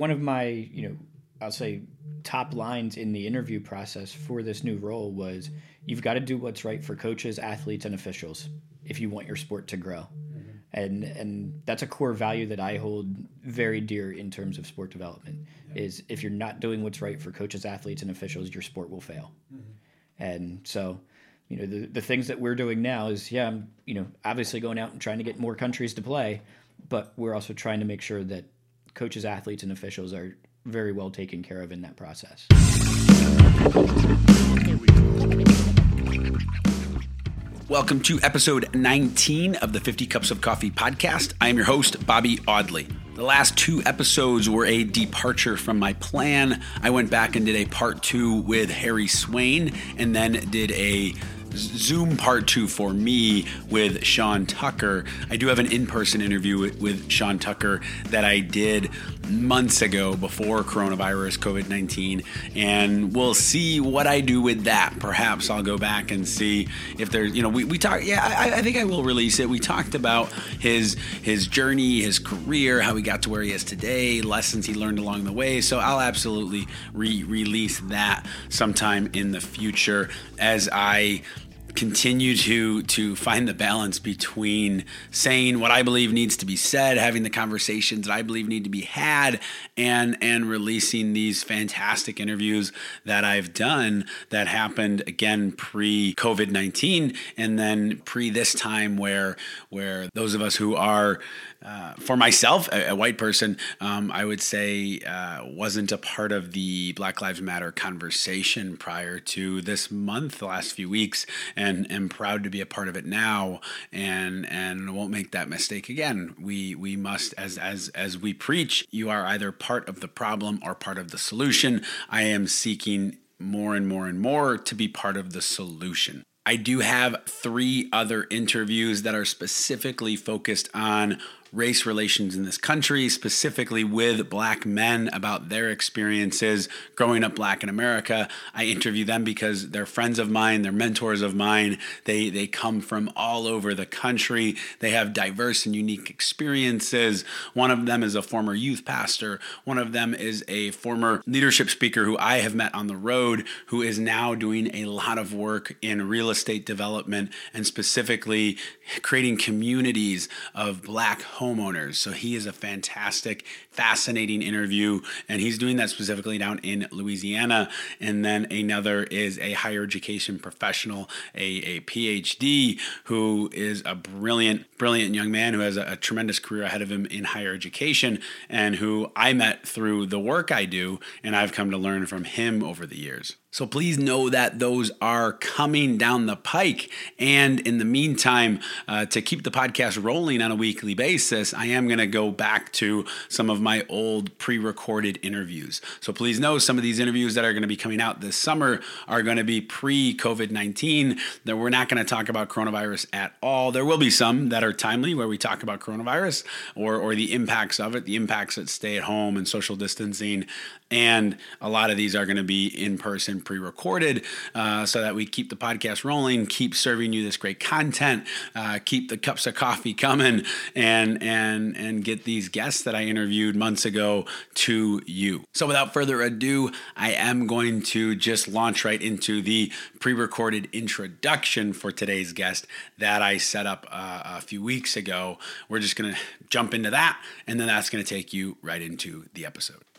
one of my, you know, I'll say top lines in the interview process for this new role was you've got to do what's right for coaches, athletes, and officials if you want your sport to grow. Mm-hmm. And and that's a core value that I hold very dear in terms of sport development. Yeah. Is if you're not doing what's right for coaches, athletes, and officials, your sport will fail. Mm-hmm. And so, you know, the the things that we're doing now is yeah, I'm you know obviously going out and trying to get more countries to play, but we're also trying to make sure that coaches, athletes, and officials are very well taken care of in that process. Welcome to episode 19 of the 50 Cups of Coffee podcast. I am your host, Bobby Audley. The last two episodes were a departure from my plan. I went back and did a part two with Harry Swain and then did a Zoom part two for me with Sean Tucker. I do have an in person interview with, with, Sean Tucker that I did months ago before coronavirus, COVID 19, and we'll see what I do with that. Perhaps I'll go back and see if there's, you know, we, we talked, yeah, I, I think I will release it. We talked about his, his journey, his career, how he got to where he is today, lessons he learned along the way. So I'll absolutely re release that sometime in the future as I continue to to find the balance between saying what I believe needs to be said, having the conversations that I believe need to be had, and and releasing these fantastic interviews that I've done that happened again pre COVID nineteen, and then pre this time where where those of us who are uh, for myself, a, a white person, um, I would say uh, wasn't a part of the Black Lives Matter conversation prior to this month, the last few weeks, and am proud to be a part of it now, and and won't make that mistake again. We we must, as as as we preach, you are either part of the problem or part of the solution. I am seeking more and more and more to be part of the solution. I do have three other interviews that are specifically focused on race relations in this country, specifically with black men about their experiences growing up black in America. I interview them because they're friends of mine, they're mentors of mine. They they come from all over the country. They have diverse and unique experiences. One of them is a former youth pastor. One of them is a former leadership speaker who I have met on the road who is now doing a lot of work in real estate development and specifically creating communities of black homeowners. So he is a fantastic, fascinating interview, and he's doing that specifically down in Louisiana. And then another is a higher education professional, a, a PhD, who is a brilliant, brilliant young man who has a, a tremendous career ahead of him in higher education, and who I met through the work I do, and I've come to learn from him over the years. So please know that those are coming down the pike. And in the meantime, uh, to keep the podcast rolling on a weekly basis, I am going to go back to some of my old pre recorded interviews. So please know some of these interviews that are going to be coming out this summer are going to be pre COVID 19. That we're not going to talk about coronavirus at all. There will be some that are timely where we talk about coronavirus or, or the impacts of it, the impacts that stay at home and social distancing. And a lot of these are going to be in person pre-recorded uh, so that we keep the podcast rolling keep serving you this great content uh, keep the cups of coffee coming and and and get these guests that i interviewed months ago to you. So without further ado i am going to just launch right into the pre-recorded introduction for today's guest that i set up uh, a few weeks ago. We're just going to jump into that and then that's going to take you right into the episode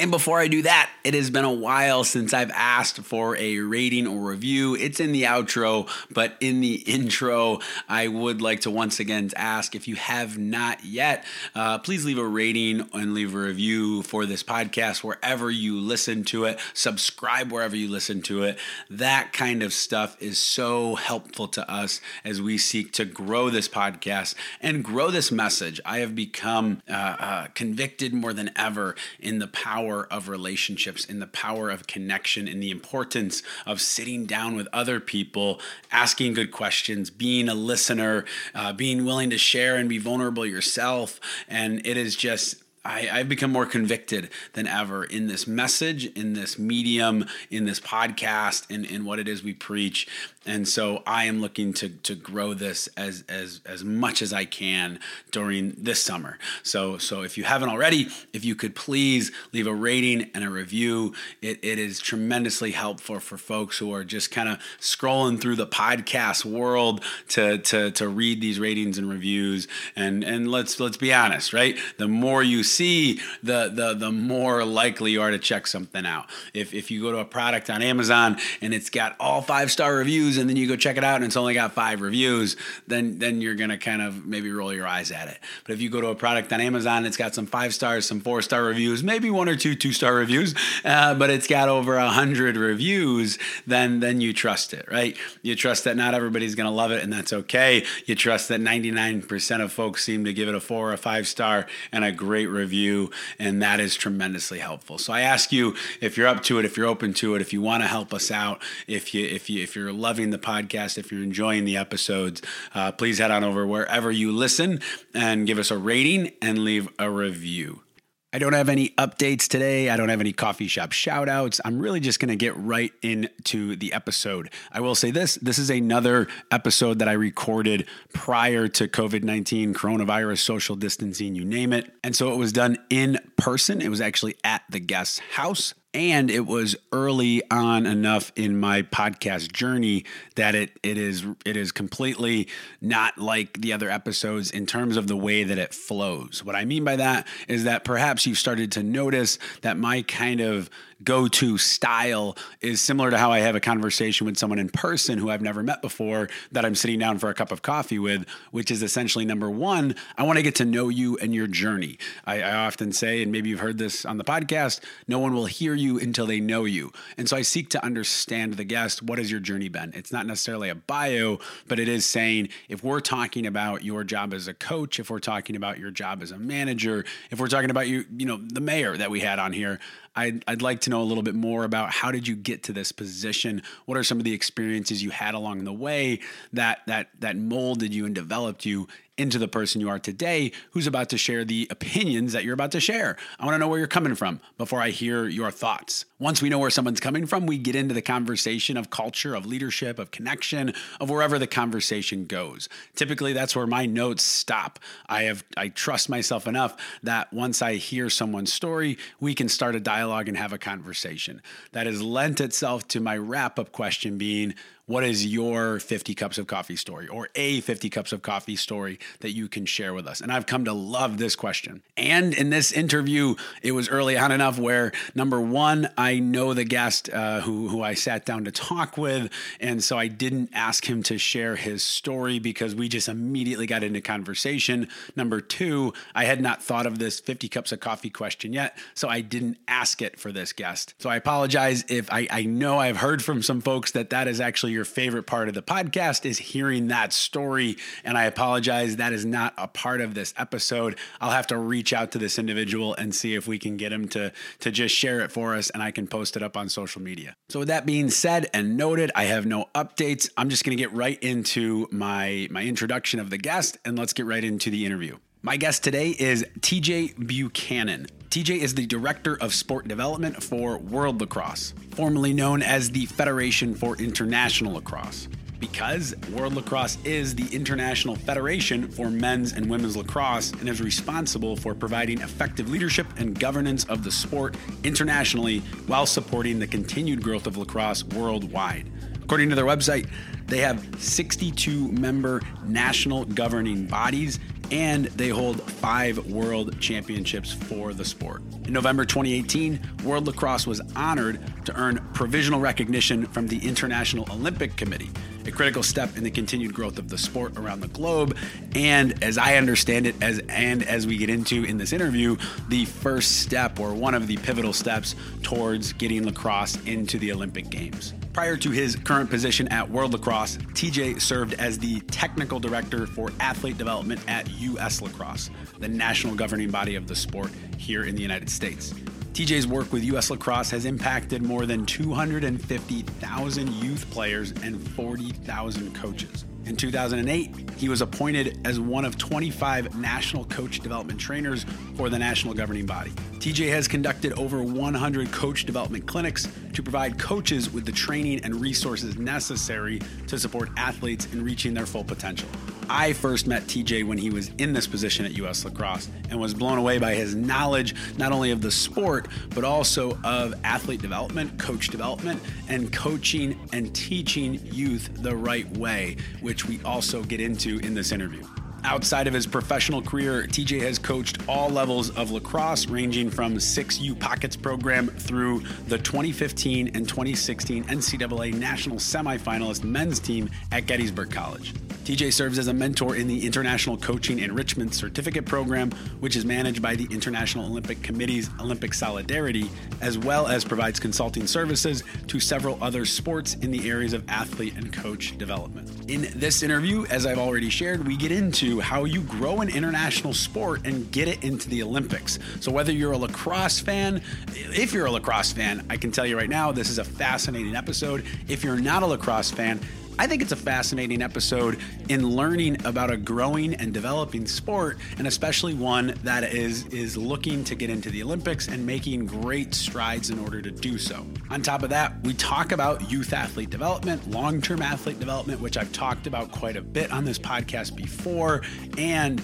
and before I do that, it has been a while since I've asked for a rating or review. It's in the outro, but in the intro, I would like to once again ask if you have not yet, uh, please leave a rating and leave a review for this podcast wherever you listen to it. Subscribe wherever you listen to it. That kind of stuff is so helpful to us as we seek to grow this podcast and grow this message. I have become uh, uh, convicted more than ever in the power power of relationships, in the power of connection, in the importance of sitting down with other people, asking good questions, being a listener, uh, being willing to share and be vulnerable yourself. And it is just I, have become more convicted than ever in this message, in this medium, in this podcast, in, in what it is we preach. And so I am looking to, to grow this as, as, as much as I can during this summer. So, so if you haven't already, if you could please leave a rating and a review, it, it is tremendously helpful for folks who are just kind of scrolling through the podcast world to, to, to read these ratings and reviews. And, and let's, let's be honest, right? The more you see, the, the, the more likely you are to check something out. If, if you go to a product on Amazon and it's got all five star reviews and then you go check it out and it's only got five reviews, then, then you're to kind of maybe roll your eyes at it. But if you go to a product on Amazon, it's got some five stars, some four star reviews, maybe one or two two star reviews, uh, but it's got over a hundred reviews, then, then you trust it, right? You trust that not everybody's to love it and that's okay. You trust that 99% of folks seem to give it a four or a five star and a great review review, and that is tremendously helpful. So I ask you if you're up to it, if you're open to it, if you want to help us out, if you if you if you're loving the podcast, if you're enjoying the episodes, uh, please head on over wherever you listen and give us a rating and leave a review. I don't have any updates today. I don't have any coffee shop shout outs. I'm really just going to get right into the episode. I will say this this is another episode that I recorded prior to COVID 19, coronavirus, social distancing, you name it. And so it was done in person. It was actually at the guest's house and it was early on enough in my podcast journey that it it is it is completely not like the other episodes in terms of the way that it flows. What I mean by that is that perhaps you've started to notice that my kind of go to style is similar to how I have a conversation with someone in person who I've never met before that I'm sitting down for a cup of coffee with, which is essentially number one, I want to get to know you and your journey. I, I often say, and maybe you've heard this on the podcast, no one will hear you until they know you. And so I seek to understand the guest. What has your journey been? It's not necessarily a bio, but it is saying if we're talking about your job as a coach, if we're talking about your job as a manager, if we're talking about you, you know, the mayor that we had on here, I'd, I'd like to know a little bit more about how did you get to this position? What are some of the experiences you had along the way that that that molded you and developed you into the person you are today who's about to share the opinions that you're about to share. I want to know where you're coming from before I hear your thoughts. Once we know where someone's coming from, we get into the conversation of culture, of leadership, of connection, of wherever the conversation goes. Typically that's where my notes stop. I have I trust myself enough that once I hear someone's story, we can start a dialogue and have a conversation. That has lent itself to my wrap-up question being what is your 50 cups of coffee story or a 50 cups of coffee story that you can share with us? And I've come to love this question. And in this interview, it was early on enough where number one, I know the guest uh, who, who I sat down to talk with. And so I didn't ask him to share his story because we just immediately got into conversation. Number two, I had not thought of this 50 cups of coffee question yet. So I didn't ask it for this guest. So I apologize if I, I know I've heard from some folks that that is actually your your favorite part of the podcast is hearing that story. And I apologize, that is not a part of this episode. I'll have to reach out to this individual and see if we can get him to, to just share it for us and I can post it up on social media. So, with that being said and noted, I have no updates. I'm just going to get right into my, my introduction of the guest and let's get right into the interview. My guest today is TJ Buchanan. TJ is the Director of Sport Development for World Lacrosse, formerly known as the Federation for International Lacrosse. Because World Lacrosse is the international federation for men's and women's lacrosse and is responsible for providing effective leadership and governance of the sport internationally while supporting the continued growth of lacrosse worldwide. According to their website, they have 62 member national governing bodies and they hold five world championships for the sport. In November 2018, World Lacrosse was honored to earn provisional recognition from the International Olympic Committee, a critical step in the continued growth of the sport around the globe. And as I understand it, as and as we get into in this interview, the first step or one of the pivotal steps towards getting lacrosse into the Olympic Games. Prior to his current position at World Lacrosse, TJ served as the technical director for athlete development at US Lacrosse, the national governing body of the sport here in the United States. TJ's work with US Lacrosse has impacted more than 250,000 youth players and 40,000 coaches. In 2008, he was appointed as one of 25 national coach development trainers for the national governing body. TJ has conducted over 100 coach development clinics to provide coaches with the training and resources necessary to support athletes in reaching their full potential. I first met TJ when he was in this position at US Lacrosse and was blown away by his knowledge not only of the sport, but also of athlete development, coach development, and coaching and teaching youth the right way, which we also get into in this interview. Outside of his professional career, TJ has coached all levels of lacrosse, ranging from 6U Pockets program through the 2015 and 2016 NCAA National Semifinalist men's team at Gettysburg College. TJ serves as a mentor in the International Coaching Enrichment Certificate Program, which is managed by the International Olympic Committee's Olympic Solidarity, as well as provides consulting services to several other sports in the areas of athlete and coach development. In this interview, as I've already shared, we get into how you grow an international sport and get it into the Olympics. So, whether you're a lacrosse fan, if you're a lacrosse fan, I can tell you right now, this is a fascinating episode. If you're not a lacrosse fan, I think it's a fascinating episode in learning about a growing and developing sport, and especially one that is is looking to get into the Olympics and making great strides in order to do so. On top of that, we talk about youth athlete development, long-term athlete development, which I've talked about quite a bit on this podcast before, and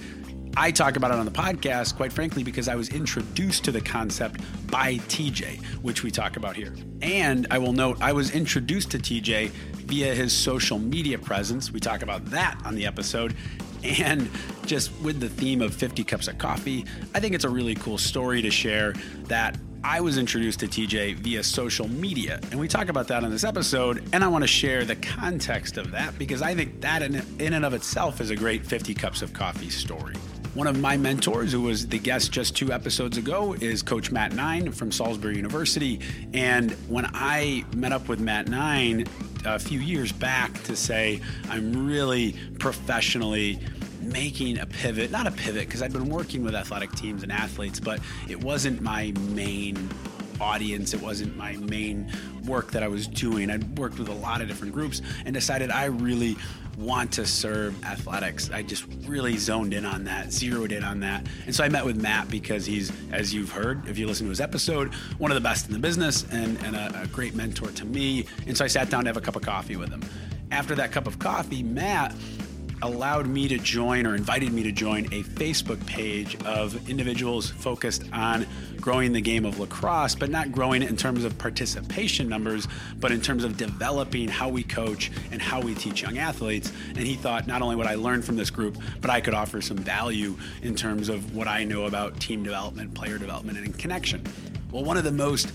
I talk about it on the podcast, quite frankly, because I was introduced to the concept by TJ, which we talk about here. And I will note, I was introduced to TJ via his social media presence. We talk about that on the episode. And just with the theme of 50 cups of coffee, I think it's a really cool story to share that I was introduced to TJ via social media. And we talk about that on this episode. And I want to share the context of that because I think that in, in and of itself is a great 50 cups of coffee story. One of my mentors, who was the guest just two episodes ago, is Coach Matt Nine from Salisbury University. And when I met up with Matt Nine a few years back to say, I'm really professionally making a pivot, not a pivot, because I'd been working with athletic teams and athletes, but it wasn't my main audience. It wasn't my main work that I was doing. I'd worked with a lot of different groups and decided I really want to serve athletics. I just really zoned in on that, zeroed in on that. And so I met with Matt because he's, as you've heard, if you listen to his episode, one of the best in the business and, and a, a great mentor to me. And so I sat down to have a cup of coffee with him. After that cup of coffee, Matt allowed me to join or invited me to join a Facebook page of individuals focused on growing the game of lacrosse, but not growing it in terms of participation numbers, but in terms of developing how we coach and how we teach young athletes. And he thought not only would I learn from this group, but I could offer some value in terms of what I know about team development, player development, and connection. Well, one of the most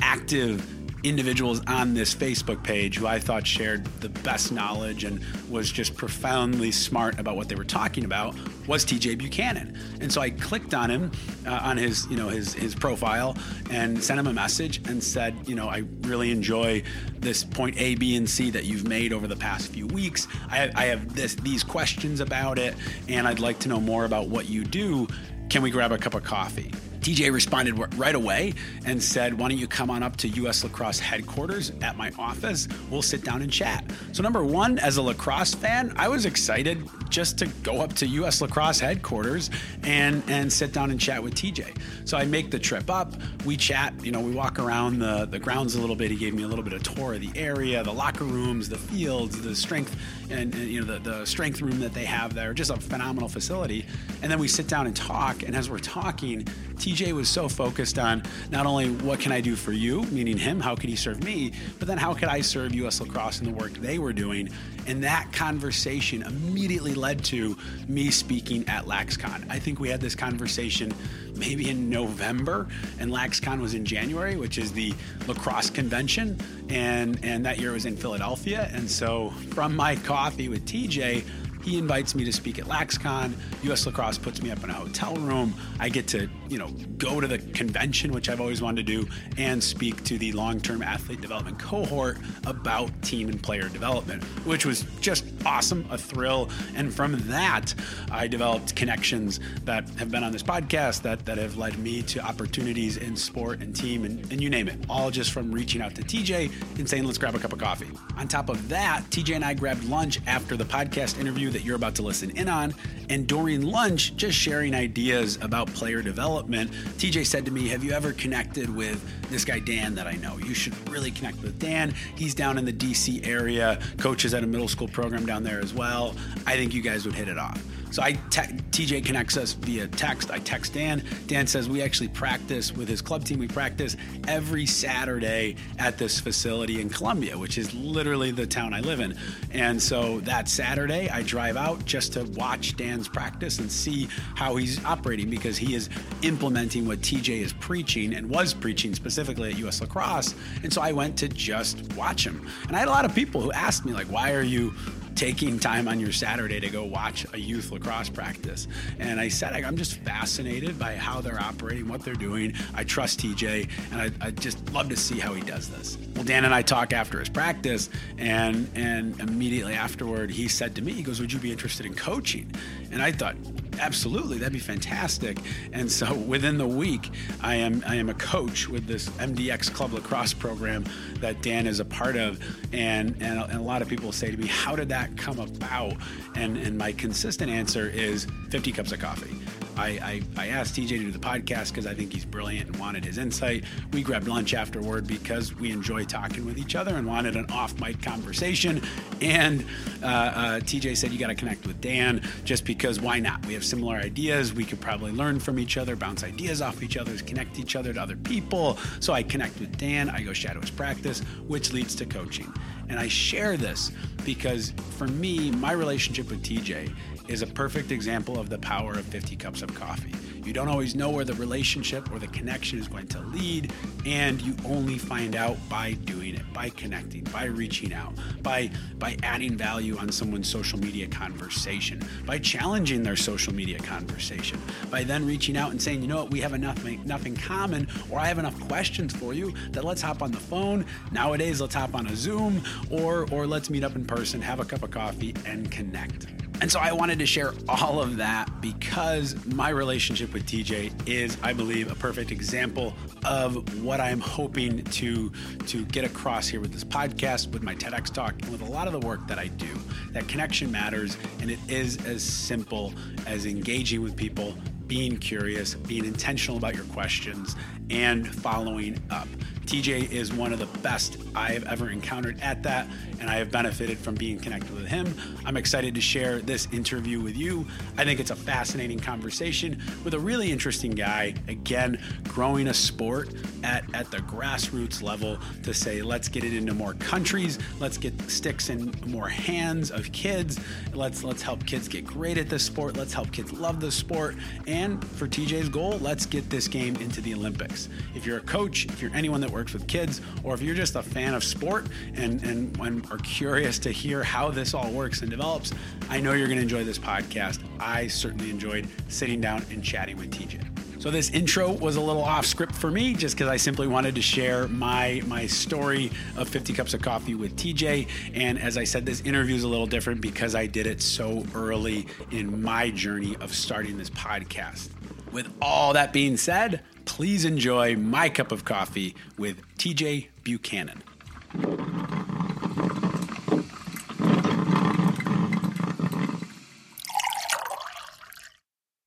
active individuals on this Facebook page who I thought shared the best knowledge and was just profoundly smart about what they were talking about was TJ Buchanan. And so I clicked on him uh, on his, you know, his his profile and sent him a message and said, you know, I really enjoy this point A, B, and C that you've made over the past few weeks. I, I have this these questions about it, and I'd like to know more about what you do. Can we grab a cup of coffee? TJ responded right away and said, Why don't you come on up to US Lacrosse headquarters at my office? We'll sit down and chat. So, number one, as a lacrosse fan, I was excited just to go up to US Lacrosse headquarters and, and sit down and chat with TJ. So, I make the trip up. We chat, you know, we walk around the, the grounds a little bit. He gave me a little bit of tour of the area, the locker rooms, the fields, the strength, and, and you know, the, the strength room that they have there. Just a phenomenal facility. And then we sit down and talk. And as we're talking, TJ was so focused on not only what can I do for you, meaning him, how could he serve me, but then how could I serve US Lacrosse in the work they were doing. And that conversation immediately led to me speaking at LaxCon. I think we had this conversation maybe in November, and LaxCon was in January, which is the lacrosse convention, and and that year was in Philadelphia. And so from my coffee with TJ, he invites me to speak at LaxCon. US Lacrosse puts me up in a hotel room. I get to, you know, go to the convention, which I've always wanted to do, and speak to the long-term athlete development cohort about team and player development, which was just awesome, a thrill. And from that, I developed connections that have been on this podcast that that have led me to opportunities in sport and team and, and you name it, all just from reaching out to TJ and saying, let's grab a cup of coffee. On top of that, TJ and I grabbed lunch after the podcast interview that you're about to listen in on. And during lunch, just sharing ideas about player development, TJ said to me, Have you ever connected with this guy, Dan, that I know? You should really connect with Dan. He's down in the DC area, coaches at a middle school program down there as well. I think you guys would hit it off. So I te- TJ connects us via text. I text Dan. Dan says we actually practice with his club team. We practice every Saturday at this facility in Columbia, which is literally the town I live in. And so that Saturday, I drive out just to watch Dan's practice and see how he's operating because he is implementing what TJ is preaching and was preaching specifically at US Lacrosse. And so I went to just watch him. And I had a lot of people who asked me like, "Why are you?" Taking time on your Saturday to go watch a youth lacrosse practice. And I said, I'm just fascinated by how they're operating, what they're doing. I trust TJ, and I, I just love to see how he does this. Well, Dan and I talk after his practice, and and immediately afterward, he said to me, he goes, "Would you be interested in coaching?" And I thought, absolutely, that'd be fantastic. And so within the week, I am I am a coach with this MDX Club Lacrosse program that Dan is a part of, and and, and a lot of people say to me, "How did that come about?" And and my consistent answer is 50 cups of coffee. I, I, I, asked TJ to do the podcast because I think he's brilliant and wanted his insight. We grabbed lunch afterward because we enjoy talking with each other and wanted an off mic conversation. And uh, uh, TJ said, You got to connect with Dan just because why not? We have similar ideas. We could probably learn from each other, bounce ideas off each other, connect each other to other people. So I connect with Dan, I go shadow his practice, which leads to coaching. And I share this because for me, my relationship with TJ is a perfect example of the power of 50 cups of coffee. You don't always know where the relationship or the connection is going to lead, and you only find out by doing it, by connecting, by reaching out, by by adding value on someone's social media conversation, by challenging their social media conversation, by then reaching out and saying, you know what, we have enough enough in common, or I have enough questions for you that let's hop on the phone. Nowadays, let's hop on a Zoom, or or let's meet up in person, have a cup of coffee, and connect. And so I wanted to share all of that because my relationship with TJ is, I believe, a perfect example of what I'm hoping to, to get across here with this podcast, with my TEDx talk, and with a lot of the work that I do. That connection matters, and it is as simple as engaging with people, being curious, being intentional about your questions, and following up. TJ is one of the best I have ever encountered at that, and I have benefited from being connected with him. I'm excited to share this interview with you. I think it's a fascinating conversation with a really interesting guy. Again, growing a sport at, at the grassroots level to say, let's get it into more countries, let's get sticks in more hands of kids, let's let's help kids get great at this sport, let's help kids love the sport, and for TJ's goal, let's get this game into the Olympics. If you're a coach, if you're anyone that works with kids, or if you're just a fan of sport and, and, and are curious to hear how this all works and develops, I know you're going to enjoy this podcast. I certainly enjoyed sitting down and chatting with TJ. So this intro was a little off script for me just because I simply wanted to share my my story of 50 cups of coffee with TJ. And as I said, this interview is a little different because I did it so early in my journey of starting this podcast. With all that being said, please enjoy my cup of coffee with TJ Buchanan.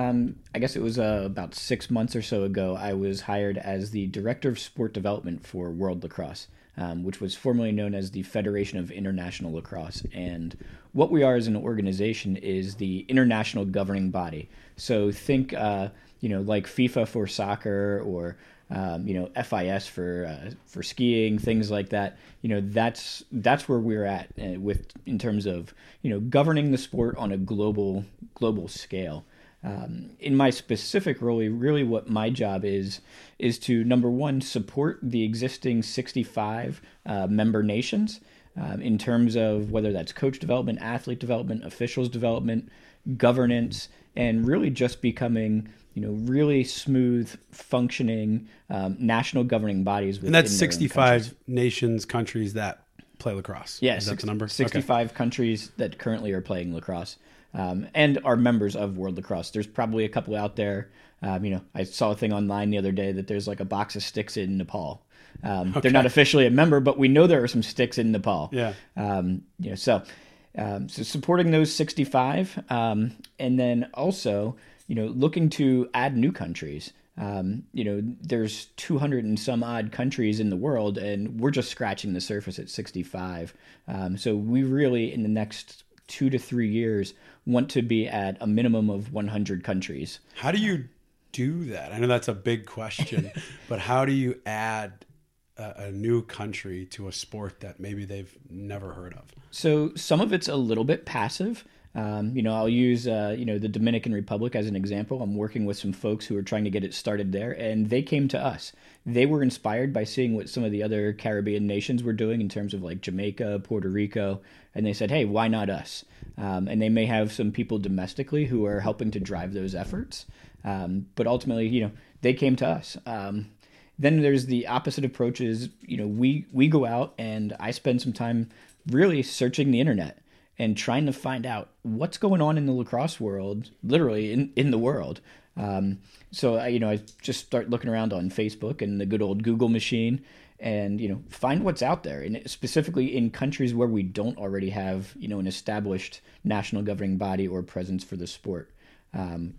Um, I guess it was uh, about six months or so ago, I was hired as the Director of Sport Development for World Lacrosse, um, which was formerly known as the Federation of International Lacrosse. And what we are as an organization is the international governing body. So think, uh, you know, like FIFA for soccer or um, you know FIS for uh, for skiing, things like that. You know that's that's where we're at uh, with in terms of you know governing the sport on a global global scale. Um, in my specific role, really what my job is is to number one support the existing 65 uh, member nations um, in terms of whether that's coach development, athlete development, officials development, governance, and really just becoming you know really smooth functioning um, national governing bodies. And that's 65 nations, countries that play lacrosse. Yeah, is that the number? 65 okay. countries that currently are playing lacrosse um, and are members of World Lacrosse. There's probably a couple out there. Um, you know, I saw a thing online the other day that there's like a box of sticks in Nepal. Um, okay. They're not officially a member, but we know there are some sticks in Nepal. Yeah. Um, you know, so um, so supporting those 65, um, and then also you know looking to add new countries. Um, you know, there's 200 and some odd countries in the world, and we're just scratching the surface at 65. Um, so we really, in the next two to three years, want to be at a minimum of 100 countries. How do you do that? I know that's a big question, but how do you add a, a, new country to a sport that maybe they've never heard of? So some of it's a little bit passive. Um, you know, I'll use uh, you know the Dominican Republic as an example. I'm working with some folks who are trying to get it started there, and they came to us. They were inspired by seeing what some of the other Caribbean nations were doing in terms of like Jamaica, Puerto Rico, and they said, "Hey, why not us?" Um, and they may have some people domestically who are helping to drive those efforts, um, but ultimately, you know, they came to us. Um, then there's the opposite approaches. You know, we we go out and I spend some time really searching the internet and trying to find out what's going on in the lacrosse world, literally in, in the world. Um, so I, you know, I just start looking around on Facebook and the good old Google machine, and you know, find what's out there, and specifically in countries where we don't already have you know an established national governing body or presence for the sport. Um,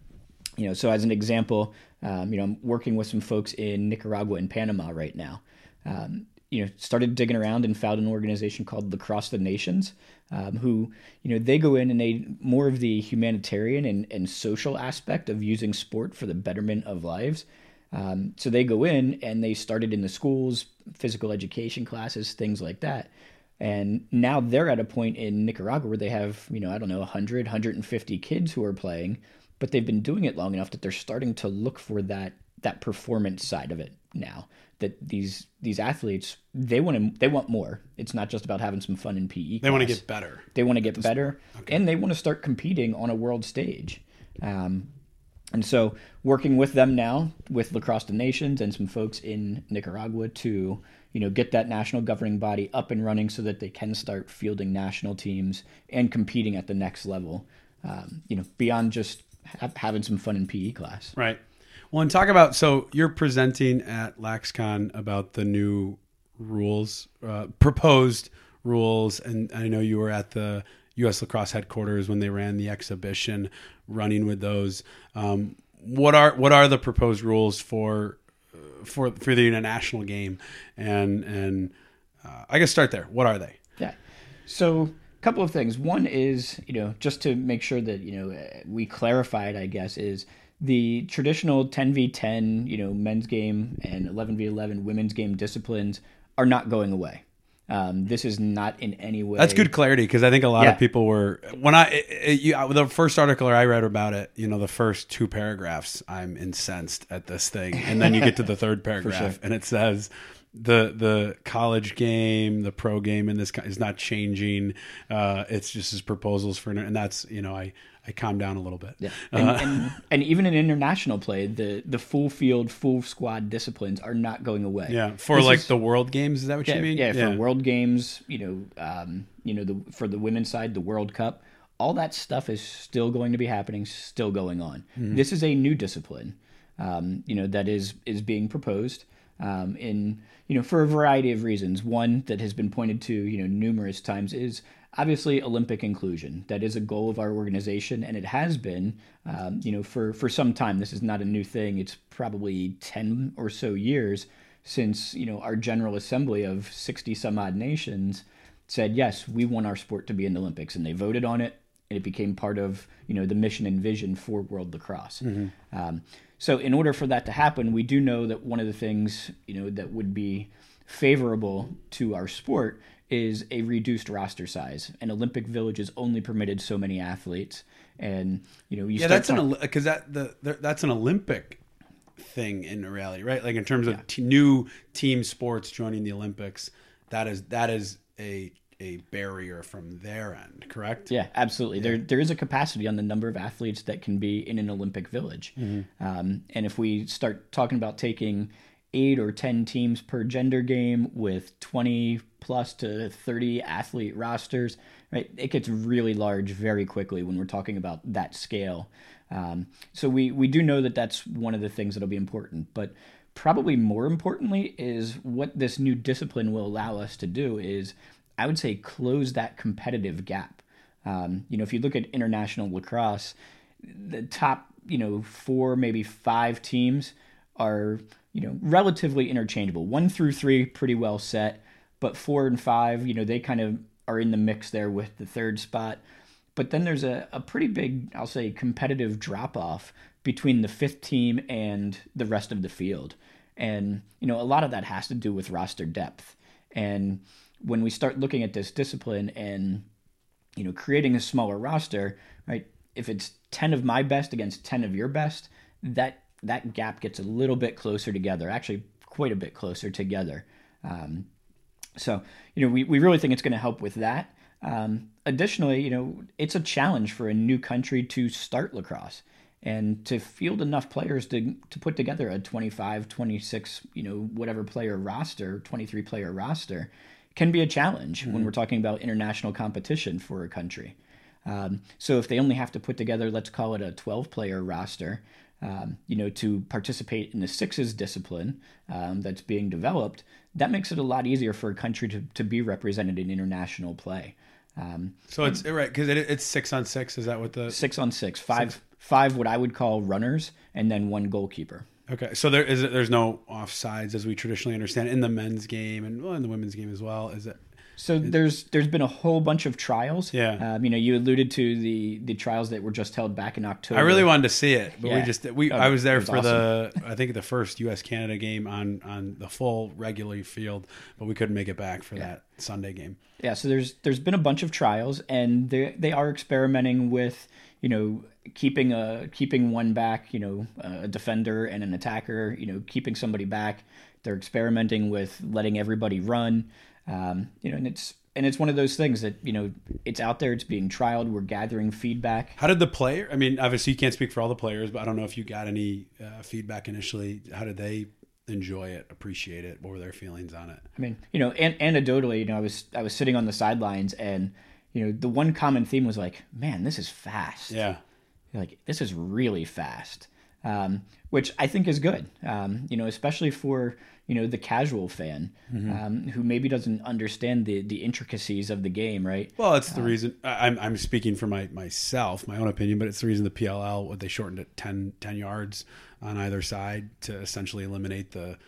you know, so as an example, um, you know, I'm working with some folks in Nicaragua and Panama right now. Um, you know, started digging around and found an organization called Lacrosse the Nations, um, who, you know, they go in and they more of the humanitarian and, and social aspect of using sport for the betterment of lives. Um, so they go in and they started in the schools, physical education classes, things like that. And now they're at a point in Nicaragua where they have, you know, I don't know, 100, 150 kids who are playing, but they've been doing it long enough that they're starting to look for that that performance side of it now that these these athletes they want to they want more. It's not just about having some fun in PE. They want to get better. They want to get better, okay. and they want to start competing on a world stage. Um, and so, working with them now, with Lacrosse the Nations and some folks in Nicaragua to you know get that national governing body up and running so that they can start fielding national teams and competing at the next level. Um, you know, beyond just ha- having some fun in PE class. Right. Well, and talk about so you're presenting at LaxCon about the new rules, uh, proposed rules, and I know you were at the U.S. Lacrosse headquarters when they ran the exhibition, running with those. Um, what are what are the proposed rules for for for the international game? And and uh, I guess start there. What are they? Yeah. So a couple of things. One is you know just to make sure that you know we clarified. I guess is the traditional 10v10, you know, men's game and 11v11 women's game disciplines are not going away. Um, this is not in any way. That's good clarity because I think a lot yeah. of people were when I it, it, you, the first article I read about it. You know, the first two paragraphs, I'm incensed at this thing, and then you get to the third paragraph, sure. and it says the the college game, the pro game in this is not changing. Uh, it's just his proposals for, and that's you know I I calmed down a little bit. Yeah, and, uh, and, and, even in international play, the the full field, full squad disciplines are not going away. Yeah, for this like is, the World Games, is that what yeah, you mean? Yeah, yeah, for World Games, you know, um, you know, the for the women's side, the World Cup, all that stuff is still going to be happening, still going on. Mm-hmm. This is a new discipline, um, you know, that is is being proposed um, in you know for a variety of reasons. One that has been pointed to, you know, numerous times is obviously Olympic inclusion. That is a goal of our organization, and it has been, um, you know, for for some time. This is not a new thing. It's probably ten or so years since you know our General Assembly of sixty some odd nations said yes, we want our sport to be in the Olympics, and they voted on it, and it became part of you know the mission and vision for World Lacrosse. Mm-hmm. Um, so, in order for that to happen, we do know that one of the things you know that would be favorable to our sport is a reduced roster size. An Olympic Village is only permitted so many athletes, and you know you yeah that's talk- an because that the, that's an Olympic thing in reality, right? Like in terms of yeah. t- new team sports joining the Olympics, that is that is a a barrier from their end. Correct? Yeah, absolutely. There there is a capacity on the number of athletes that can be in an Olympic village, um, and if we start talking about taking eight or ten teams per gender game with twenty plus to thirty athlete rosters, right, it gets really large very quickly when we're talking about that scale. Um, so we we do know that that's one of the things that'll be important, but probably more importantly is what this new discipline will allow us to do is I would say close that competitive gap. Um, you know, if you look at international lacrosse, the top, you know, four, maybe five teams are, you know, relatively interchangeable. One through three, pretty well set, but four and five, you know, they kind of are in the mix there with the third spot. But then there's a, a pretty big, I'll say, competitive drop off between the fifth team and the rest of the field. And, you know, a lot of that has to do with roster depth. And when we start looking at this discipline and, you know, creating a smaller roster, right? If it's 10 of my best against 10 of your best, that that gap gets a little bit closer together, actually quite a bit closer together. Um, so, you know, we, we really think it's going to help with that. Um, additionally, you know, it's a challenge for a new country to start lacrosse and to field enough players to, to put together a 25, 26, you know, whatever player roster, 23 player roster can be a challenge mm-hmm. when we're talking about international competition for a country. Um, so if they only have to put together, let's call it a 12 player roster, um, you know, to participate in the sixes discipline um, that's being developed, that makes it a lot easier for a country to, to be represented in international play. Um, so it's right because it, it's six on six. Is that what the six on six, five, six. five what I would call runners, and then one goalkeeper. Okay, so there is there's no offsides as we traditionally understand in the men's game and well, in the women's game as well. Is it? So there's there's been a whole bunch of trials. Yeah. Um, you know, you alluded to the the trials that were just held back in October. I really wanted to see it, but yeah. we just we oh, I was there for awesome. the I think the first U.S. Canada game on on the full regular field, but we couldn't make it back for yeah. that Sunday game. Yeah. So there's there's been a bunch of trials, and they they are experimenting with you know keeping a keeping one back, you know, a defender and an attacker, you know, keeping somebody back. They're experimenting with letting everybody run. Um, you know, and it's and it's one of those things that you know it's out there, it's being trialed. We're gathering feedback. How did the player? I mean, obviously you can't speak for all the players, but I don't know if you got any uh, feedback initially. How did they enjoy it, appreciate it? What were their feelings on it? I mean, you know, an- anecdotally, you know, I was I was sitting on the sidelines, and you know, the one common theme was like, "Man, this is fast." Yeah, like this is really fast, um, which I think is good. Um, you know, especially for you know the casual fan mm-hmm. um, who maybe doesn't understand the the intricacies of the game, right? Well, it's the uh, reason I'm I'm speaking for my myself, my own opinion, but it's the reason the PLL what they shortened it 10, 10 yards on either side to essentially eliminate the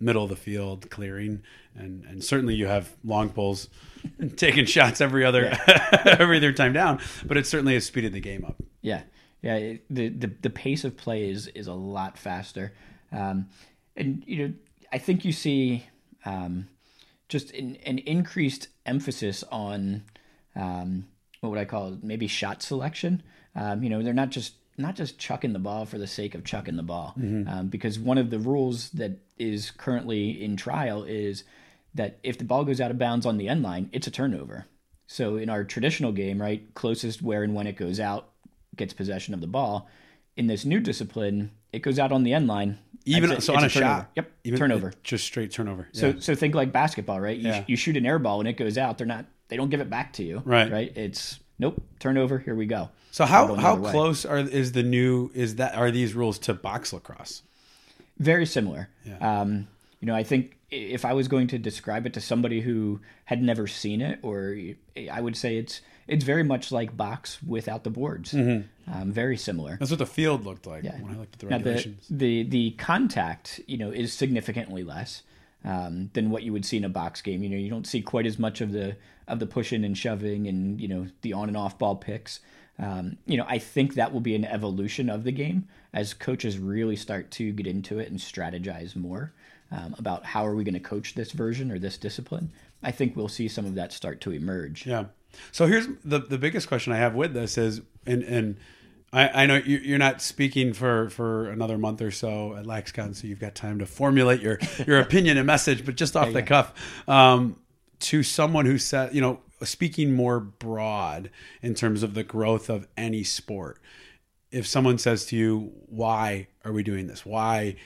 middle of the field clearing, and and certainly you have long poles taking shots every other yeah. every other time down, but it certainly has speeded the game up. Yeah, yeah, it, the, the the pace of play is is a lot faster. Um, and you know I think you see um, just an, an, increased emphasis on um, what would I call it? maybe shot selection. Um, you know, they're not just not just chucking the ball for the sake of chucking the ball, mm-hmm. Um, because one of the rules that is currently in trial is that if the ball goes out of bounds on the end line, it's a turnover. So in our traditional game, right, closest where and when it goes out gets possession of the ball. In this new discipline, it goes out on the end line, even so on a, a shot. Yep. Even turnover. Just straight turnover. So yeah. so think like basketball, right? You, yeah. you shoot an air ball and it goes out. They're not. They don't give it back to you. Right. Right. It's nope. Turnover. Here we go. So how how close are is the new is that are these rules to box lacrosse? Very similar. Yeah. Um, you know, I think if I was going to describe it to somebody who had never seen it, or I would say it's it's very much like box without the boards. Mm-hmm. Um, very similar. That's what the field looked like yeah. when I looked at the regulations. Now the, the, the contact, you know, is significantly less um, than what you would see in a box game. You know, you don't see quite as much of the of the pushing and shoving and you know the on and off ball picks. Um, you know, I think that will be an evolution of the game as coaches really start to get into it and strategize more um, about how are we going to coach this version or this discipline. I think we'll see some of that start to emerge. Yeah. So here's the the biggest question I have with this is, and and I, I know you're not speaking for for another month or so at LaxCon, so you've got time to formulate your your opinion and message. But just off yeah, the yeah. cuff, um, to someone who said, you know, speaking more broad in terms of the growth of any sport. If someone says to you, "Why are we doing this? Why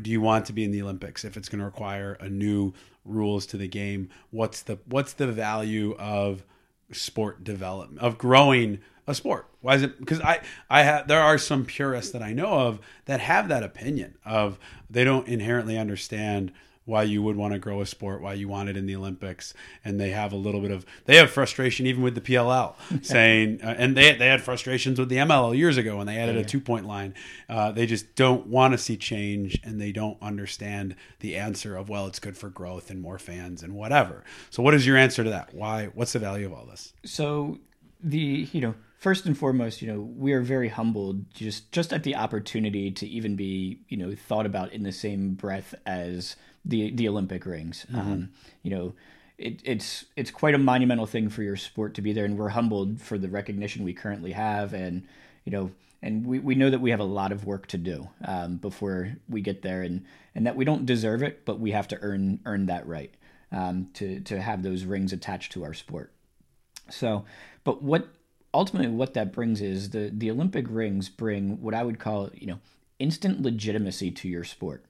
do you want to be in the Olympics? If it's going to require a new rules to the game, what's the what's the value of sport development of growing a sport. Why is it? Because I I have there are some purists that I know of that have that opinion of they don't inherently understand why you would want to grow a sport, why you want it in the Olympics, and they have a little bit of they have frustration even with the PLL, saying uh, and they they had frustrations with the MLL years ago when they added a two point line. Uh, they just don't want to see change, and they don't understand the answer of well, it's good for growth and more fans and whatever. So, what is your answer to that? Why? What's the value of all this? So the you know first and foremost, you know, we are very humbled just just at the opportunity to even be, you know, thought about in the same breath as the the Olympic rings. Mm-hmm. Um, you know, it, it's it's quite a monumental thing for your sport to be there, and we're humbled for the recognition we currently have, and you know, and we, we know that we have a lot of work to do um, before we get there, and and that we don't deserve it, but we have to earn earn that right um, to to have those rings attached to our sport. So, but what ultimately what that brings is the the Olympic rings bring what I would call you know instant legitimacy to your sport,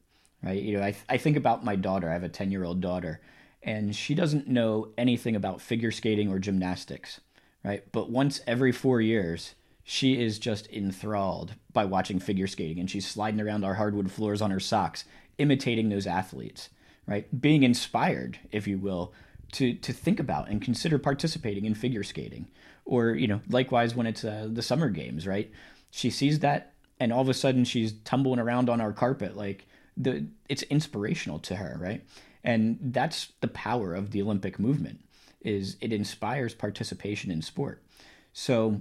right? You know, I I think about my daughter. I have a ten year old daughter, and she doesn't know anything about figure skating or gymnastics, right? But once every four years, she is just enthralled by watching figure skating, and she's sliding around our hardwood floors on her socks, imitating those athletes, right? Being inspired, if you will, to to think about and consider participating in figure skating or you know likewise when it's uh, the summer games right she sees that and all of a sudden she's tumbling around on our carpet like the it's inspirational to her right and that's the power of the olympic movement is it inspires participation in sport so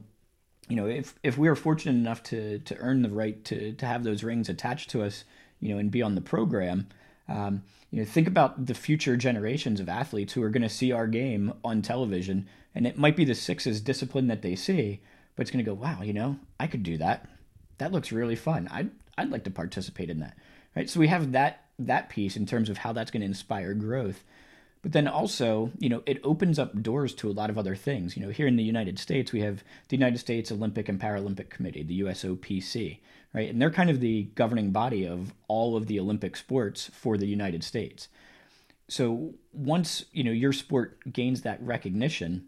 you know if if we are fortunate enough to to earn the right to to have those rings attached to us you know and be on the program um, you know think about the future generations of athletes who are going to see our game on television and it might be the sixes discipline that they see, but it's going to go, wow, you know, I could do that. That looks really fun. I'd I'd like to participate in that. Right? So we have that that piece in terms of how that's going to inspire growth. But then also, you know, it opens up doors to a lot of other things. You know, here in the United States, we have the United States Olympic and Paralympic Committee, the USOPC, right? And they're kind of the governing body of all of the Olympic sports for the United States. So once, you know, your sport gains that recognition,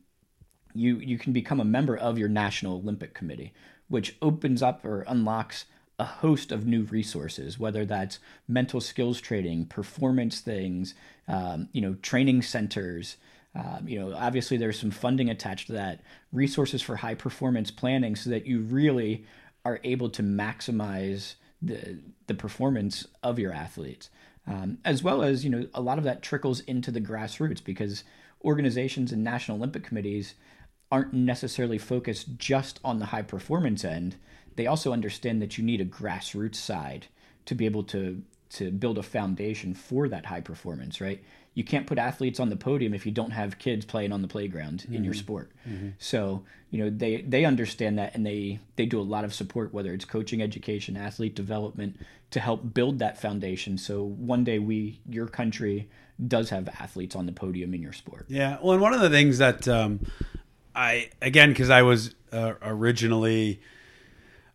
you you can become a member of your National Olympic Committee, which opens up or unlocks a host of new resources, whether that's mental skills training, performance things, um, you know, training centers. Um, you know, obviously there's some funding attached to that, resources for high performance planning, so that you really are able to maximize the the performance of your athletes, um, as well as you know a lot of that trickles into the grassroots because organizations and national Olympic committees aren't necessarily focused just on the high performance end. They also understand that you need a grassroots side to be able to to build a foundation for that high performance, right? You can't put athletes on the podium if you don't have kids playing on the playground mm-hmm. in your mm-hmm. sport. Mm-hmm. So, you know, they they understand that and they they do a lot of support whether it's coaching, education, athlete development to help build that foundation so one day we your country does have athletes on the podium in your sport. Yeah. Well, and one of the things that um, I again because I was uh, originally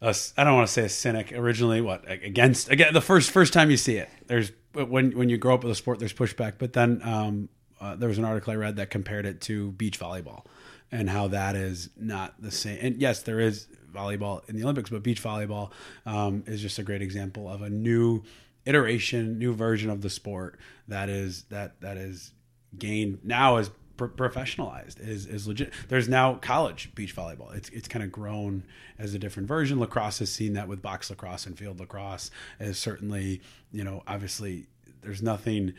I don't want to say a cynic. Originally, what against again the first first time you see it, there's when when you grow up with a sport, there's pushback. But then um, uh, there was an article I read that compared it to beach volleyball and how that is not the same. And yes, there is volleyball in the Olympics, but beach volleyball um, is just a great example of a new iteration, new version of the sport that is that that is gained now as professionalized is is legit. There's now college beach volleyball. It's it's kind of grown as a different version. Lacrosse has seen that with box lacrosse and field lacrosse. Is certainly you know obviously there's nothing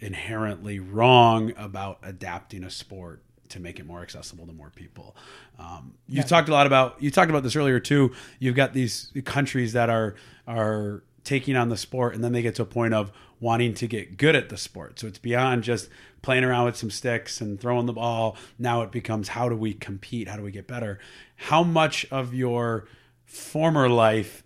inherently wrong about adapting a sport to make it more accessible to more people. Um, you yeah. talked a lot about you talked about this earlier too. You've got these countries that are are taking on the sport and then they get to a point of wanting to get good at the sport. So it's beyond just playing around with some sticks and throwing the ball. Now it becomes how do we compete? How do we get better? How much of your former life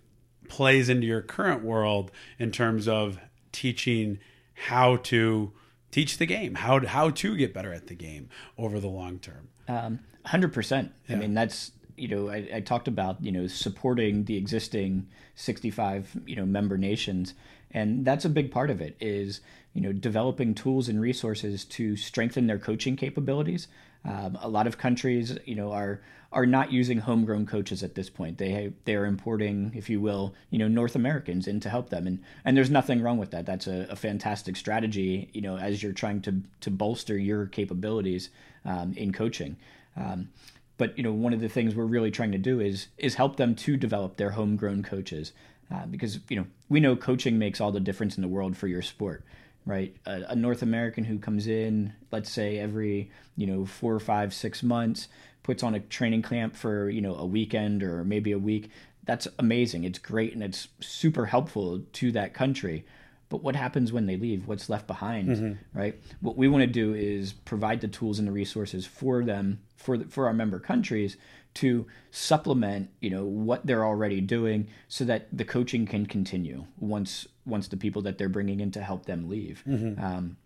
plays into your current world in terms of teaching how to teach the game, how how to get better at the game over the long term. Um, hundred percent. I mean, that's you know, I, I, talked about you know supporting the existing sixty-five you know member nations, and that's a big part of it. Is you know developing tools and resources to strengthen their coaching capabilities. Um, a lot of countries, you know, are are not using homegrown coaches at this point. They they are importing, if you will, you know, North Americans in to help them, and and there's nothing wrong with that. That's a, a fantastic strategy, you know, as you're trying to to bolster your capabilities um, in coaching. Um, but you know, one of the things we're really trying to do is is help them to develop their homegrown coaches, uh, because you know we know coaching makes all the difference in the world for your sport right? A, a, North American who comes in, let's say every you know four or five, six months, puts on a training camp for you know a weekend or maybe a week. That's amazing. It's great and it's super helpful to that country. But what happens when they leave? What's left behind, mm-hmm. right? What we want to do is provide the tools and the resources for them for the, for our member countries to supplement you know what they're already doing so that the coaching can continue once once the people that they're bringing in to help them leave. Mm-hmm. um,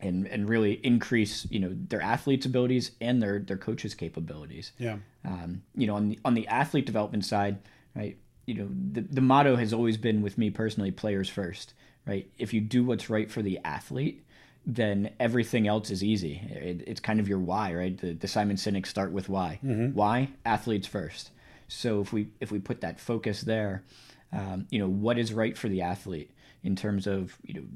and and really increase you know their athletes abilities and their their coaches capabilities. Yeah. Um, you know on the on the athlete development side right you know the, the motto has always been with me personally players first right? If you do what's right for the athlete then everything else is easy. It, it's kind of your why, right? The, the Simon Sinek start with why. Mm-hmm. Why athletes first. So if we if we put that focus there, um, you know, what is right for the athlete in terms of you know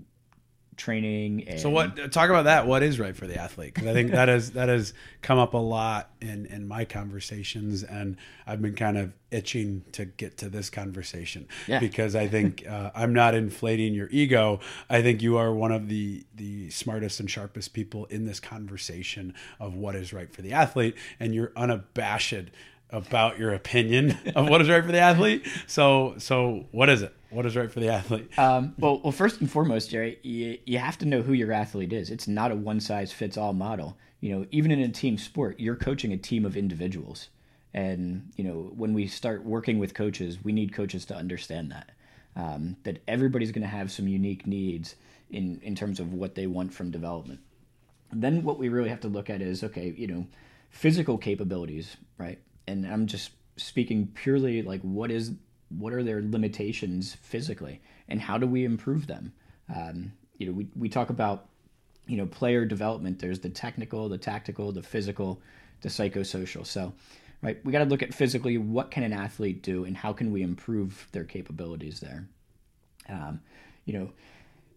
training. And... So what? Talk about that. What is right for the athlete? Because I think that has that has come up a lot in in my conversations, and I've been kind of itching to get to this conversation yeah. because I think uh, I'm not inflating your ego. I think you are one of the the smartest and sharpest people in this conversation of what is right for the athlete, and you're unabashed about your opinion of what is right for the athlete. So so what is it? What is right for the athlete? Um, well, well, first and foremost, Jerry, you, you have to know who your athlete is. It's not a one size fits all model. You know, even in a team sport, you're coaching a team of individuals. And, you know, when we start working with coaches, we need coaches to understand that. Um, that everybody's going to have some unique needs in, in terms of what they want from development. then what we really have to look at is okay, you know, physical capabilities, right? And I'm just speaking purely like what is what are their limitations physically and how do we improve them? Um, you know we, we talk about you know player development. There's the technical the tactical the physical the psychosocial. So right we got to look at physically what can an athlete do and how can we improve their capabilities there. Um, you know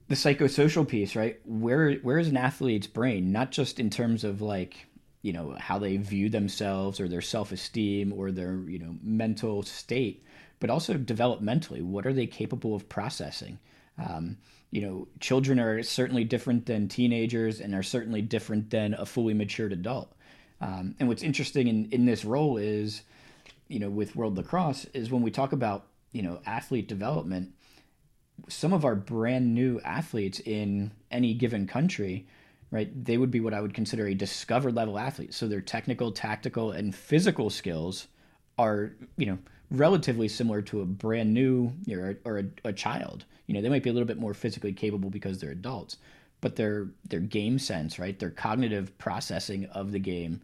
the psychosocial piece right where where is an athlete's brain? Not just in terms of like you know how they view themselves or their self-esteem or their you know mental state but also developmentally. What are they capable of processing? Um, you know, children are certainly different than teenagers and are certainly different than a fully matured adult. Um, and what's interesting in, in this role is, you know, with World Lacrosse, is when we talk about, you know, athlete development, some of our brand new athletes in any given country, right, they would be what I would consider a discovered level athlete. So their technical, tactical, and physical skills are, you know, relatively similar to a brand new or, or a, a, child. You know, they might be a little bit more physically capable because they're adults, but their their game sense, right, their cognitive processing of the game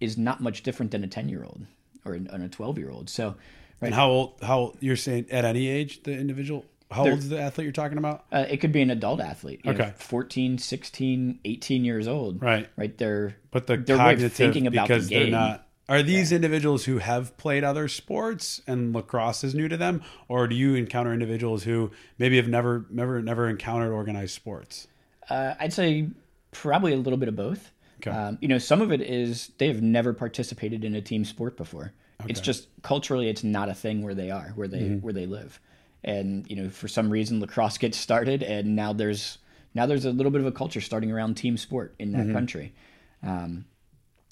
is not much different than a ten year old or a twelve year old. So, right, and how old? How you're saying at any age the individual? How old is the athlete you're talking about? Uh, it could be an adult athlete. okay. Know, 14, 16, 18 years old. Right. Right. They're, but the they're cognitive, thinking about because the game. they're not are these yeah. individuals who have played other sports and lacrosse is new to them, or do you encounter individuals who maybe have never, never, never encountered organized sports? Uh, I'd say probably a little bit of both. Okay. Um, you know, some of it is they have never participated in a team sport before. Okay. It's just culturally, it's not a thing where they are, where they mm-hmm. where they live, and you know, for some reason, lacrosse gets started, and now there's now there's a little bit of a culture starting around team sport in that mm-hmm. country. Um,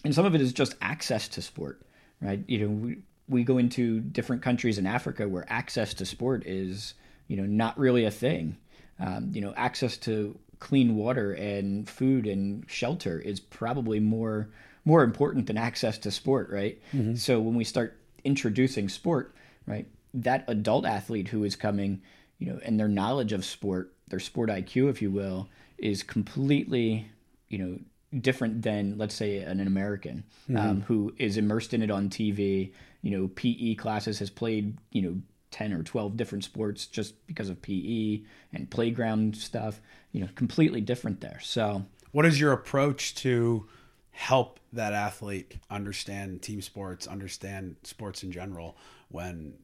and some of it is just access to sport, right? You know, we, we go into different countries in Africa where access to sport is, you know, not really a thing. Um, you know, access to clean water and food and shelter is probably more more important than access to sport, right? Mm-hmm. So when we start introducing sport, right, that adult athlete who is coming, you know, and their knowledge of sport, their sport IQ, if you will, is completely, you know, different than let's say an, American um, who is immersed in it on TV. You know, PE classes has played you know ten or twelve different sports just because of PE and playground stuff. You know, completely different there. So What is your approach to help that athlete understand team sports, understand sports in general when,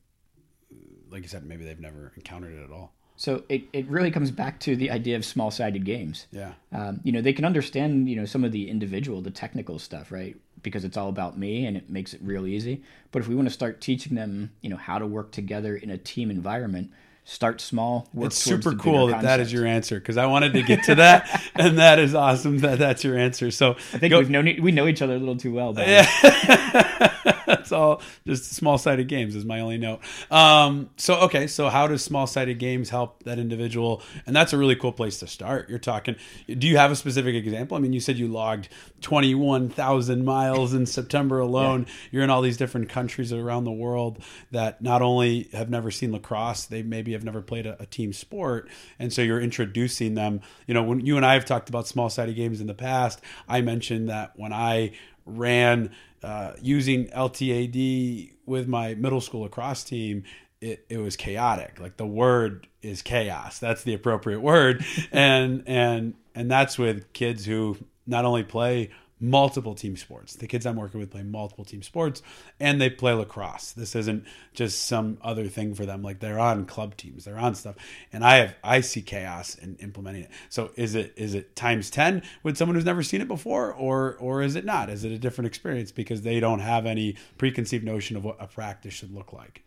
like you said, maybe they've never encountered it at all? So it, it really comes back to the idea of small sided games. Yeah. Um, you know, they can understand, you know, some of the individual, the technical stuff, right? Because it's all about me and it makes it real easy. But if we want to start teaching them, you know, how to work together in a team environment, start small, work It's super cool that that is your answer because I wanted to get to that, and that is awesome that that's your answer. So I think go- we've known we know each other a little too well. But That's all. Just small sided games is my only note. Um, so okay, so how does small sided games help that individual? And that's a really cool place to start. You're talking. Do you have a specific example? I mean, you said you logged twenty one thousand miles in September alone. You're in all these different countries around the world that not only have never seen lacrosse, they maybe have never played a, a team sport, and so you're introducing them. You know, when you and I have talked about small sided games in the past, I mentioned that when I ran uh, using LTAD with my middle school lacrosse team, it, it was chaotic. Like the word is chaos. That's the appropriate word. and and and that's with kids who not only play multiple team sports. The kids I'm working with play multiple team sports and they play lacrosse. This isn't just some other thing for them. Like they're on club teams, they're on stuff. And I have I see chaos in implementing it. So is it is it times 10 with someone who's never seen it before or or is it not? Is it a different experience because they don't have any preconceived notion of what a practice should look like?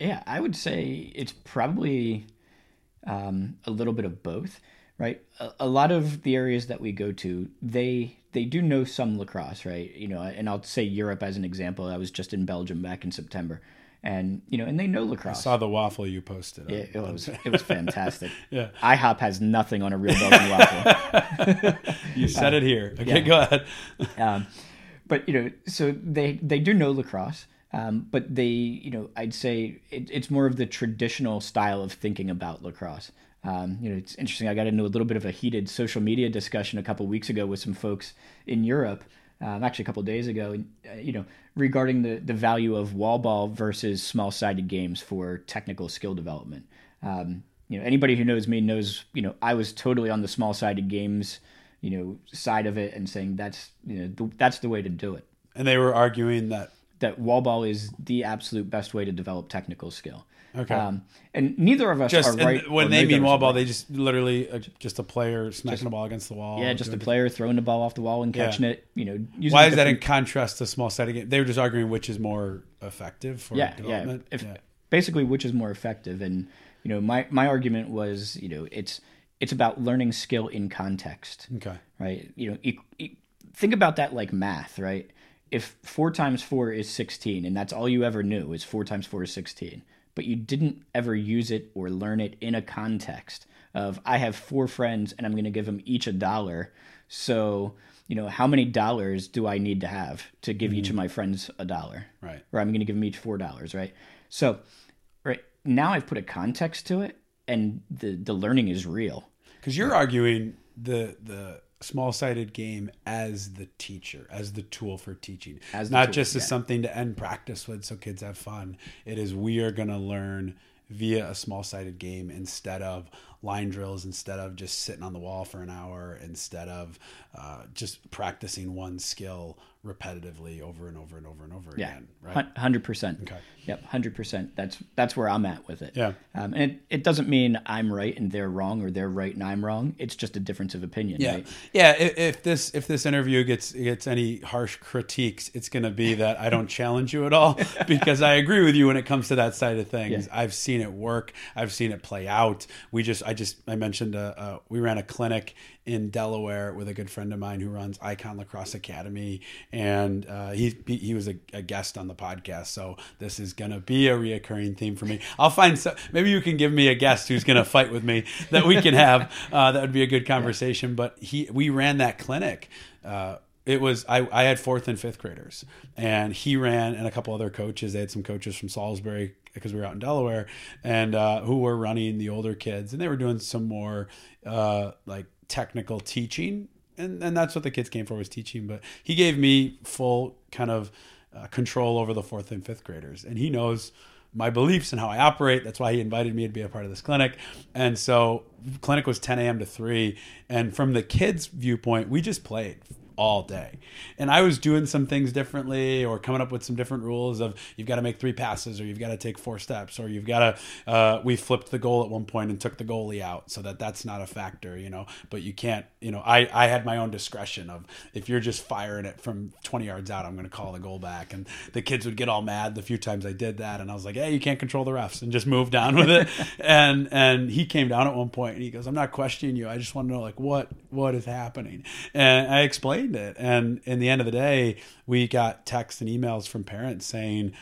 Yeah, I would say it's probably um, a little bit of both, right? A, a lot of the areas that we go to, they they do know some lacrosse, right? You know, and I'll say Europe as an example. I was just in Belgium back in September, and you know, and they know lacrosse. I saw the waffle you posted. it, it was it was fantastic. Yeah. IHOP has nothing on a real Belgian waffle. You said it here. Okay, go ahead. um, but you know, so they they do know lacrosse, um, but they you know I'd say it, it's more of the traditional style of thinking about lacrosse. Um, you know, it's interesting. I got into a little bit of a heated social media discussion a couple weeks ago with some folks in Europe. Um, actually, a couple days ago, uh, you know, regarding the the value of wall ball versus small sided games for technical skill development. Um, you know, anybody who knows me knows, you know, I was totally on the small sided games, you know, side of it and saying that's, you know, th- that's the way to do it. And they were arguing that That wall ball is the absolute best way to develop technical skill. Okay. Um, and neither of us just are right. when they mean wall ball, right. they just literally uh, just a player smacking the ball against the wall. yeah, just a doing- player throwing the ball off the wall and catching it. You know, using Why is that in contrast to small sided game? They were just arguing which is more effective for yeah, yeah. development. If, yeah. Basically, which is more effective? And you know, my my argument was, you know, it's it's about learning skill in context. Okay. right? You know, e- e- think about that like math, right? If four times four is 16, and that's all you ever knew is four times four is 16, but you didn't ever use it or learn it in a context of, I have four friends and I'm going to give them each a dollar. So, you know, how many dollars do I need to have to give each of mm. my friends a dollar? Right. Or I'm going to give them each four dollars, right? So, right now I've put a context to it, and the the learning is real. Because you're arguing the the small sided game as the teacher, as the tool for teaching, As not tool, just as something to end practice with, so kids have fun. It is we are going to learn via a small sided game instead of line drills, instead of just sitting on the wall for an hour, instead of uh, just practicing one skill repetitively over and over and over and over Yeah, again. Right. hundred percent. Okay. Yep, hundred percent. That's that's where I'm at with it. Yeah. Um, and it, it doesn't mean I'm right and they're wrong, or they're right and I'm wrong. It's just a difference of opinion. Yeah, Right? yeah. If, if this if this interview gets gets any harsh critiques, it's going to be that I don't challenge you at all because I agree with you when it comes to that side of things. Yeah. I've seen it work. I've seen it play out. We just I just I mentioned uh, uh, we ran a clinic in Delaware with a good friend of mine who runs Icon Lacrosse Academy, and uh, he he was a, a guest on the podcast. So this is going to be a reoccurring theme for me. I'll find some. Maybe you can give me a guest who's going to fight with me that we can have. Uh, that would be a good conversation. But he we ran that clinic. Uh, it was I, I had fourth and fifth graders and he ran and a couple other coaches they had some coaches from salisbury because we were out in delaware and uh, who were running the older kids and they were doing some more uh, like technical teaching, and and that's what the kids came for was teaching. But he gave me full kind of uh, control over the fourth and fifth graders, and he knows my beliefs and how I operate. That's why he invited me to be a part of this clinic. And so, clinic was 10 a.m. to 3. And from the kids' viewpoint, we just played all day. And I was doing some things differently or coming up with some different rules of you've got to make three passes or you've got to take four steps or you've got to, uh, we flipped the goal at one point and took the goalie out so that that's not a factor, you know, but you can't, you know, I, I had my own discretion of if you're just firing it from 20 yards out, I'm going to call the goal back. And the kids would get all mad the few times I did that. And I was like, hey, you can't control the refs and just move down with it. and, and he came down at one point and he goes, I'm not questioning you. I just want to know like what, what is happening. And I explained it. And in the end of the day, we got texts and emails from parents saying,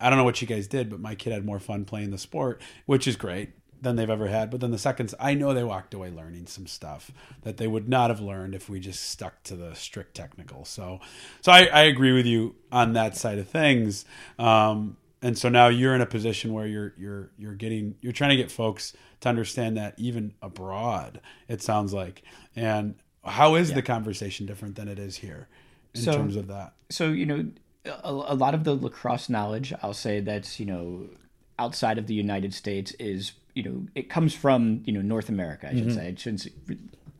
I don't know what you guys did, but my kid had more fun playing the sport, which is great than they've ever had. But then the seconds, I know they walked away learning some stuff that they would not have learned if we just stuck to the strict technical. So, so I, I agree with you on that side of things. Um, and so now you're in a position where you're you're you're getting you're trying to get folks to understand that even abroad, it sounds like, and how is yeah. the conversation different than it is here in so, terms of that? So, you know, a, a, lot of the lacrosse knowledge, I'll say that's, you know, outside of the United States is, you know, it comes from, you know, North America, I should mm-hmm. say. I shouldn't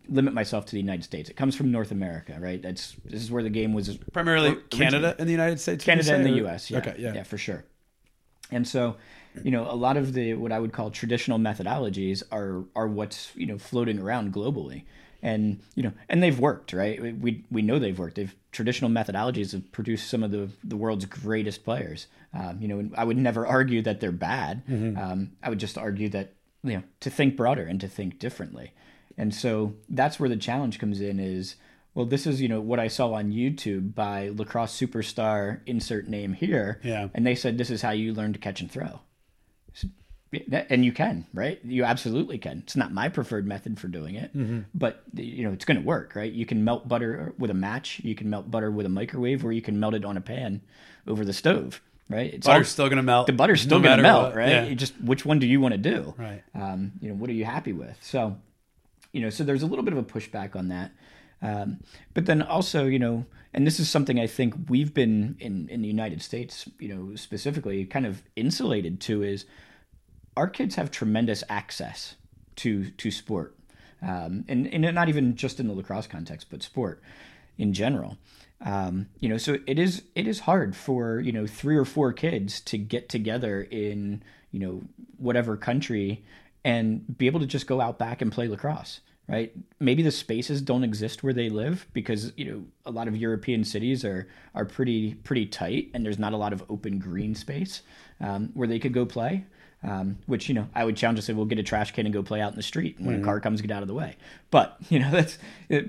limit myself to the United States. It comes from North America, right? That's this is where the game was primarily Canada and the United States. Canada and the US, yeah. Okay, yeah. Yeah, for sure. And so, you know, a lot of the what I would call traditional methodologies are are what's, you know, floating around globally and you know and they've worked right? We we know they've worked. They've traditional methodologies have produced some of the the world's greatest players. Um, you know i would never argue that they're bad. Mm-hmm. um, i would just argue that you know to think broader and to think differently. And so that's where the challenge comes in is well this is you know what i saw on youtube by lacrosse superstar insert name here. Yeah. And they said this is how you learn to catch and throw and you can right? You absolutely can. It's not my preferred method for doing it mm-hmm. but you know it's going to work right? You can melt butter with a match. You can melt butter with a microwave or you can melt it on a pan over the stove right? It's butter's all, still going to melt the butter's still no going to melt what, right? Yeah. just which one do you want to do? Right. Um, you know what are you happy with? So you know so there's a little bit of a pushback on that. Um, but then also you know and this is something I think we've been in in the United States, you know, specifically kind of insulated to is our kids have tremendous access to to sport, um, and and not even just in the lacrosse context, but sport in general. Um, you know, so it is it is hard for you know three or four kids to get together in you know whatever country and be able to just go out back and play lacrosse right maybe the spaces don't exist where they live because you know a lot of european cities are are pretty pretty tight and there's not a lot of open green space um, where they could go play um, which you know I would challenge to say we'll get a trash can and go play out in the street when mm-hmm. a car comes get out of the way. But you know that's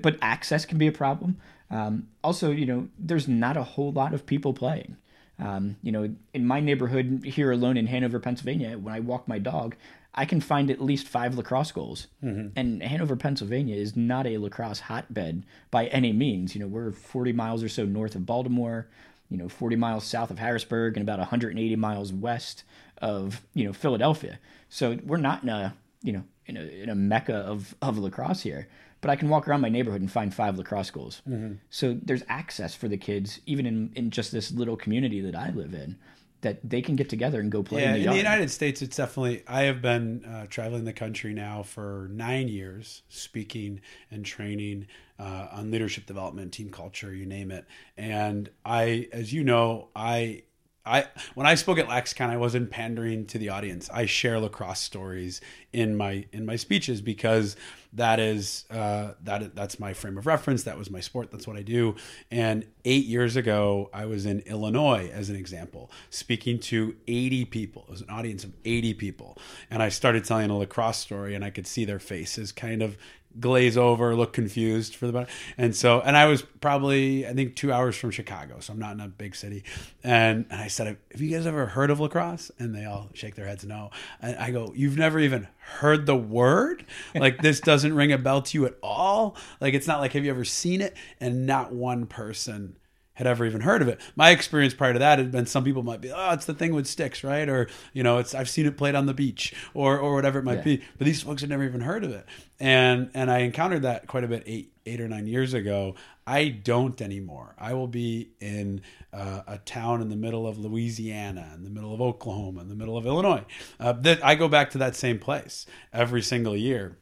but access can be a problem. Um, also, you know there's not a whole lot of people playing. Um, you know, in my neighborhood here alone in Hanover, Pennsylvania, when I walk my dog, I can find at least five lacrosse goals. Mm-hmm. And Hanover, Pennsylvania is not a lacrosse hotbed by any means. You know, we're 40 miles or so north of Baltimore, you know, 40 miles south of Harrisburg, and about 180 miles west of you know Philadelphia. So we're not in a you know in a, in a mecca of of lacrosse here. But I can walk around my neighborhood and find five lacrosse schools. Mm-hmm. So there's access for the kids, even in in just this little community that I live in that they can get together and go play. Yeah, in, the, in the, United States, it's definitely. I have been uh, traveling the country now for nine years, speaking and training uh, on leadership development, team culture, you name it. And I, as you know, I I when I spoke at LaxCon, I wasn't pandering to the audience. I share lacrosse stories in my in my speeches because that is uh, that that's my frame of reference. That was my sport. That's what I do. And eight years ago, I was in Illinois as an example, speaking to 80 people. It was an audience of 80 people, and I started telling a lacrosse story, and I could see their faces kind of glaze over, look confused for the and so and I was probably I think two hours from Chicago, so I'm not in a big city. And, and I said, "Have you guys ever heard of lacrosse?" And they all shake their heads no. And I go, "You've never even heard the word? Like this doesn't ring a bell to you at all? Like it's not like have you ever seen it?" And not one person had ever even heard of it. My experience prior to that had been some people might be, oh, it's the thing with sticks, right? Or you know, it's I've seen it played on the beach, or or whatever it might Yeah. be. But these folks had never even heard of it, and and I encountered that quite a bit eight eight or nine years ago. I don't anymore. I will be in uh, a town in the middle of Louisiana, in the middle of Oklahoma, in the middle of Illinois. Uh, that I go back to that same place every single year.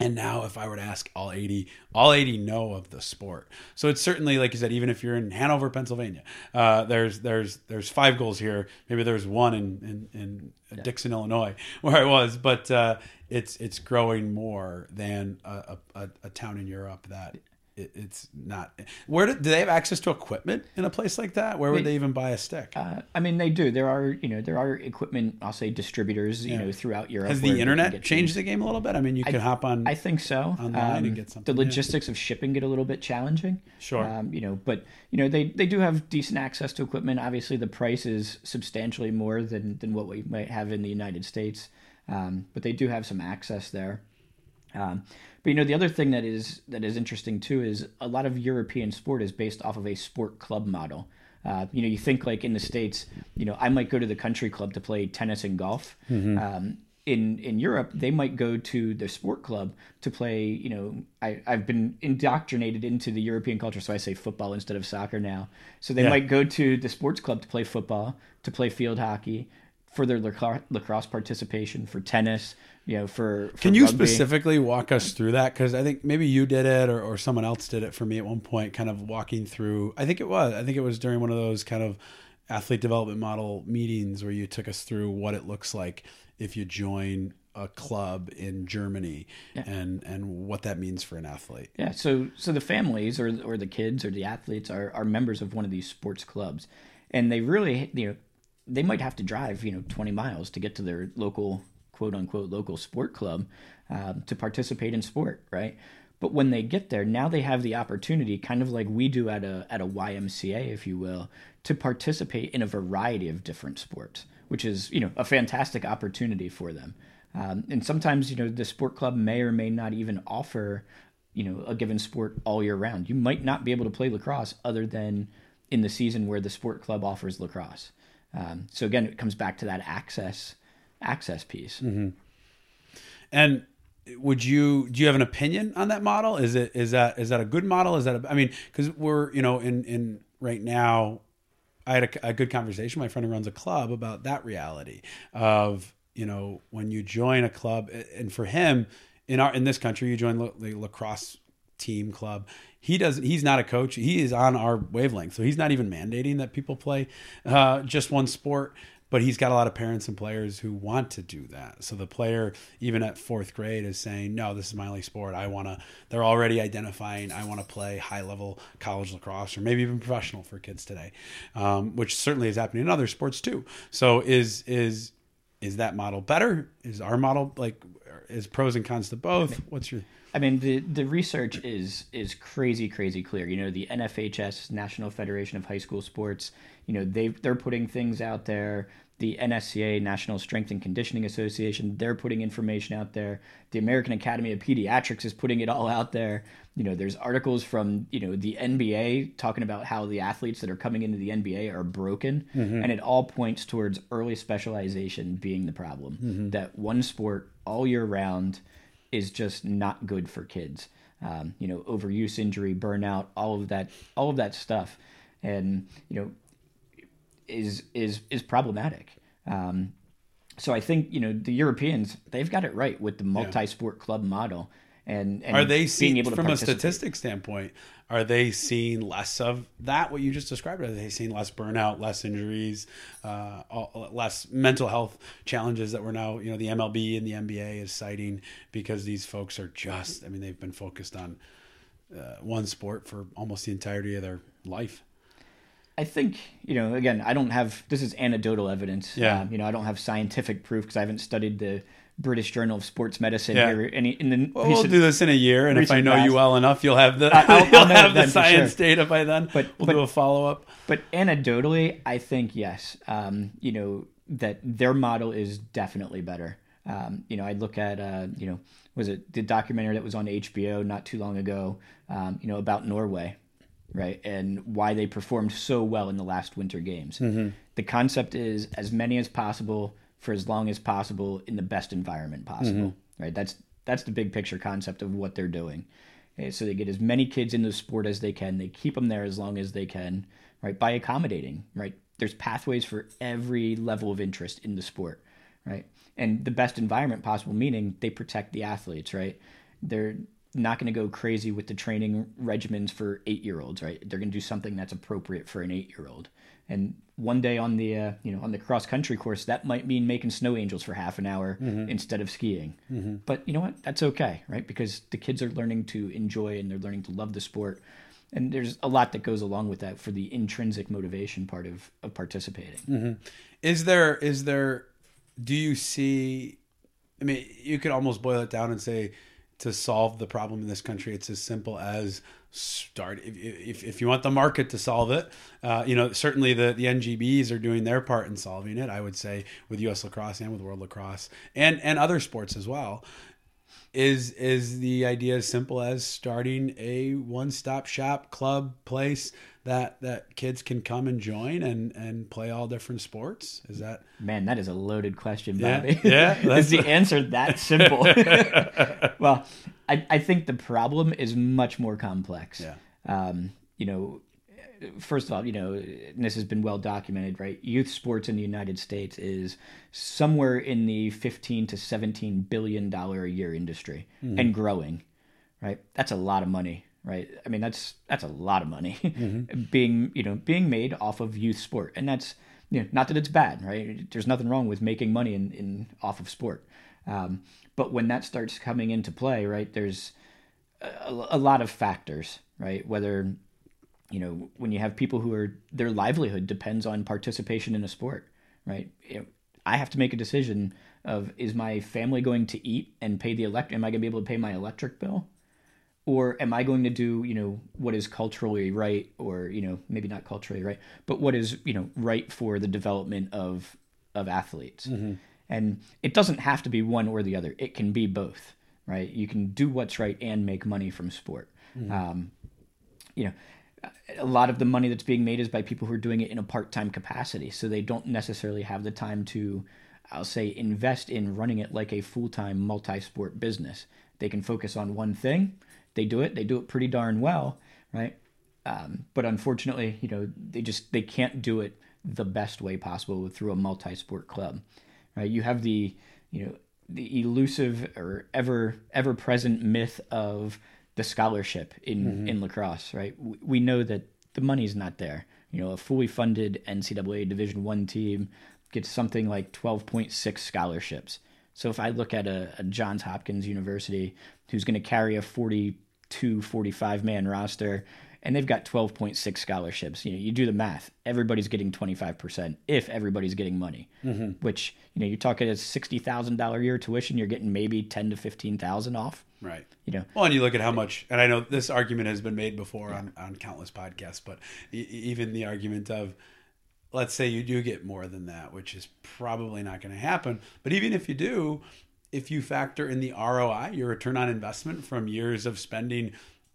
And now, if I were to ask all 80, all 80 know of the sport. So it's certainly, like you said, even if you're in Hanover, Pennsylvania, uh, there's there's there's five goals here. Maybe there's one in in, in Dixon, Illinois, where I was, but uh, it's it's growing more than a, a, a town in Europe that it, it's not. Where do, do they have access to equipment in a place like that? Where would They- they even buy a stick? Uh, I mean, they do. There are, you know, there are equipment. I'll say distributors, you know, throughout Europe. Has the internet changed the game a little bit? I mean, you can hop on. I think so. online and Um, get something, The yeah. logistics of shipping get a little bit challenging. Sure. Um, you know, but you know they they do have decent access to equipment. Obviously, the price is substantially more than than what we might have in the United States. Um, but they do have some access there. Um, but you know, the other thing that is that is interesting too is a lot of European sport is based off of a sport club model. Uh, you know, you think like in the states, you know, I might go to the country club to play tennis and golf. Um, in in Europe, they might go to the sport club to play. You know, I I've been indoctrinated into the European culture, so I say football instead of soccer now. So they Yeah. might go to the sports club to play football, to play field hockey, for their lacrosse participation, for tennis. You know, for, for Can you rugby. specifically walk us through that? Because I think maybe you did it or, or someone else did it for me at one point, kind of walking through. I think it was. I think it was during one of those kind of athlete development model meetings where you took us through what it looks like if you join a club in Germany and and what that means for an athlete. Yeah, so so the families or or the kids or the athletes are are members of one of these sports clubs, and they really you know they might have to drive you know twenty miles to get to their local quote unquote local sport club um, to participate in sport, right? But when they get there, now they have the opportunity, kind of like we do at a at a YMCA, if you will, to participate in a variety of different sports, which is you know a fantastic opportunity for them. Um, and sometimes you know the sport club may or may not even offer you know a given sport all year round. You might not be able to play lacrosse other than in the season where the sport club offers lacrosse. Um, so again, it comes back to that access access piece. And would you do you have an opinion on that model? Is it is that is that a good model? Is that a, I mean because we're you know in in right now, I had a, a good conversation. My friend who runs a club about that reality of you know when you join a club and for him in our in this country you join the lacrosse team club he does he's not a coach he is on our wavelength so he's not even mandating that people play uh, just one sport but he's got a lot of parents and players who want to do that so the player even at fourth grade is saying no this is my only sport i want to they're already identifying i want to play high level college lacrosse or maybe even professional for kids today um, which certainly is happening in other sports too so is is is that model better is our model like is pros and cons to both what's your I mean, the the research is is crazy, crazy clear. You know, the NFHS, National Federation of High School Sports. You know, they they're putting things out there. The NSCA, National Strength and Conditioning Association, they're putting information out there. The American Academy of Pediatrics is putting it all out there. You know, there's articles from you know the NBA talking about how the athletes that are coming into the NBA are broken, and it all points towards early specialization being the problem. That one sport all year round is just not good for kids. Um, you know, overuse, injury, burnout, all of that, all of that stuff, and you know, is is is problematic. Um, so I think you know the Europeans they've got it right with the multi-sport club model, and, and are they seeing from a statistic standpoint are they seeing less of that what you just described? Are they seeing less burnout less injuries uh, all- less mental health challenges that we're now you know the mlb and the nba is citing because these folks are just i mean they've been focused on uh, one sport for almost the entirety of their life I think you know. Again, I don't have this is anecdotal evidence. Yeah. Um, you know, I don't have scientific proof because I haven't studied the British Journal of Sports Medicine Yeah. here. Any in the well, we'll do this in a year and if i recent know you well enough you'll have the I'll- I'll you'll have the science sure. data by then But- we'll but- do a follow-up But anecdotally, I think yes. Um, you know that their model is definitely better. Um, you know, I look at uh, you know was it the documentary that was on HBO not too long ago? Um, you know about Norway, right? And why they performed so well in the last Winter Games. Mm-hmm. The concept is as many as possible for as long as possible in the best environment possible, mm-hmm. right? That's that's the big picture concept of what they're doing. So they get as many kids in the sport as they can. They keep them there as long as they can, right? By accommodating, right? There's pathways for every level of interest in the sport, right? And the best environment possible, meaning they protect the athletes, right? They're not going to go crazy with the training regimens for eight year olds, right? They're going to do something that's appropriate for an eight year old. And one day on the uh, you know on the cross country course, that might mean making snow angels for half an hour mm-hmm. instead of skiing. Mm-hmm. But you know what? That's okay, right? Because the kids are learning to enjoy and they're learning to love the sport. And there's a lot that goes along with that for the intrinsic motivation part of, of participating. Mm-hmm. Is there is there do you see I mean you could almost boil it down and say to solve the problem in this country it's as simple as start if, if, if you want the market to solve it uh, you know certainly the, the ngbs are doing their part in solving it i would say with us lacrosse and with world lacrosse and and other sports as well is is the idea as simple as starting a one-stop shop club place that that kids can come and join and and play all different sports is that Man, that is a loaded question, Yeah, Bobby. yeah, is the answer that simple? well, I, I think the problem is much more complex. Yeah. Um, you know, first of all, you know, this has been well documented, right? Youth sports in the United States is somewhere in the 15 to 17 billion dollar a year industry and growing, right? That's a lot of money, right? I mean, that's that's a lot of money being, you know, being made off of youth sport. And that's you know, not that it's bad, right? There's nothing wrong with making money in, in off of sport. Um, but when that starts coming into play, right, there's a, a lot of factors, right? Whether you know when you have people who are their livelihood depends on participation in a sport, right? You know, I have to make a decision of is my family going to eat and pay the elect? Am I going to be able to pay my electric bill? Or am I going to do you know what is culturally right, or you know maybe not culturally right, but what is you know right for the development of of athletes? And it doesn't have to be one or the other; it can be both, right? You can do what's right and make money from sport. Um, you know, a lot of the money that's being made is by people who are doing it in a part-time capacity, so they don't necessarily have the time to, I'll say, invest in running it like a full-time multi-sport business. They can focus on one thing. They do it. They do it pretty darn well, right? Um, but unfortunately, you know, they just they can't do it the best way possible through a multi-sport club, right? You have the, you know, the elusive or ever ever present myth of the scholarship in in lacrosse, right? We, we know that the money's not there. You know, a fully funded NCAA Division One team gets something like twelve point six scholarships. So if I look at a, a Johns Hopkins University who's going to carry a 42, 45 man roster, and they've got 12.6 scholarships, you know, you do the math. Everybody's getting 25% if everybody's getting money, mm-hmm. which, you know, you're talking a $60,000 a year tuition, you're getting maybe 10 to 15,000 off, Right. you know. Well, and you look at how much, and I know this argument has been made before on, on countless podcasts, but e- even the argument of, let's say you do get more than that, which is probably not going to happen. But even if you do, if you factor in the ROI, your return on investment from years of spending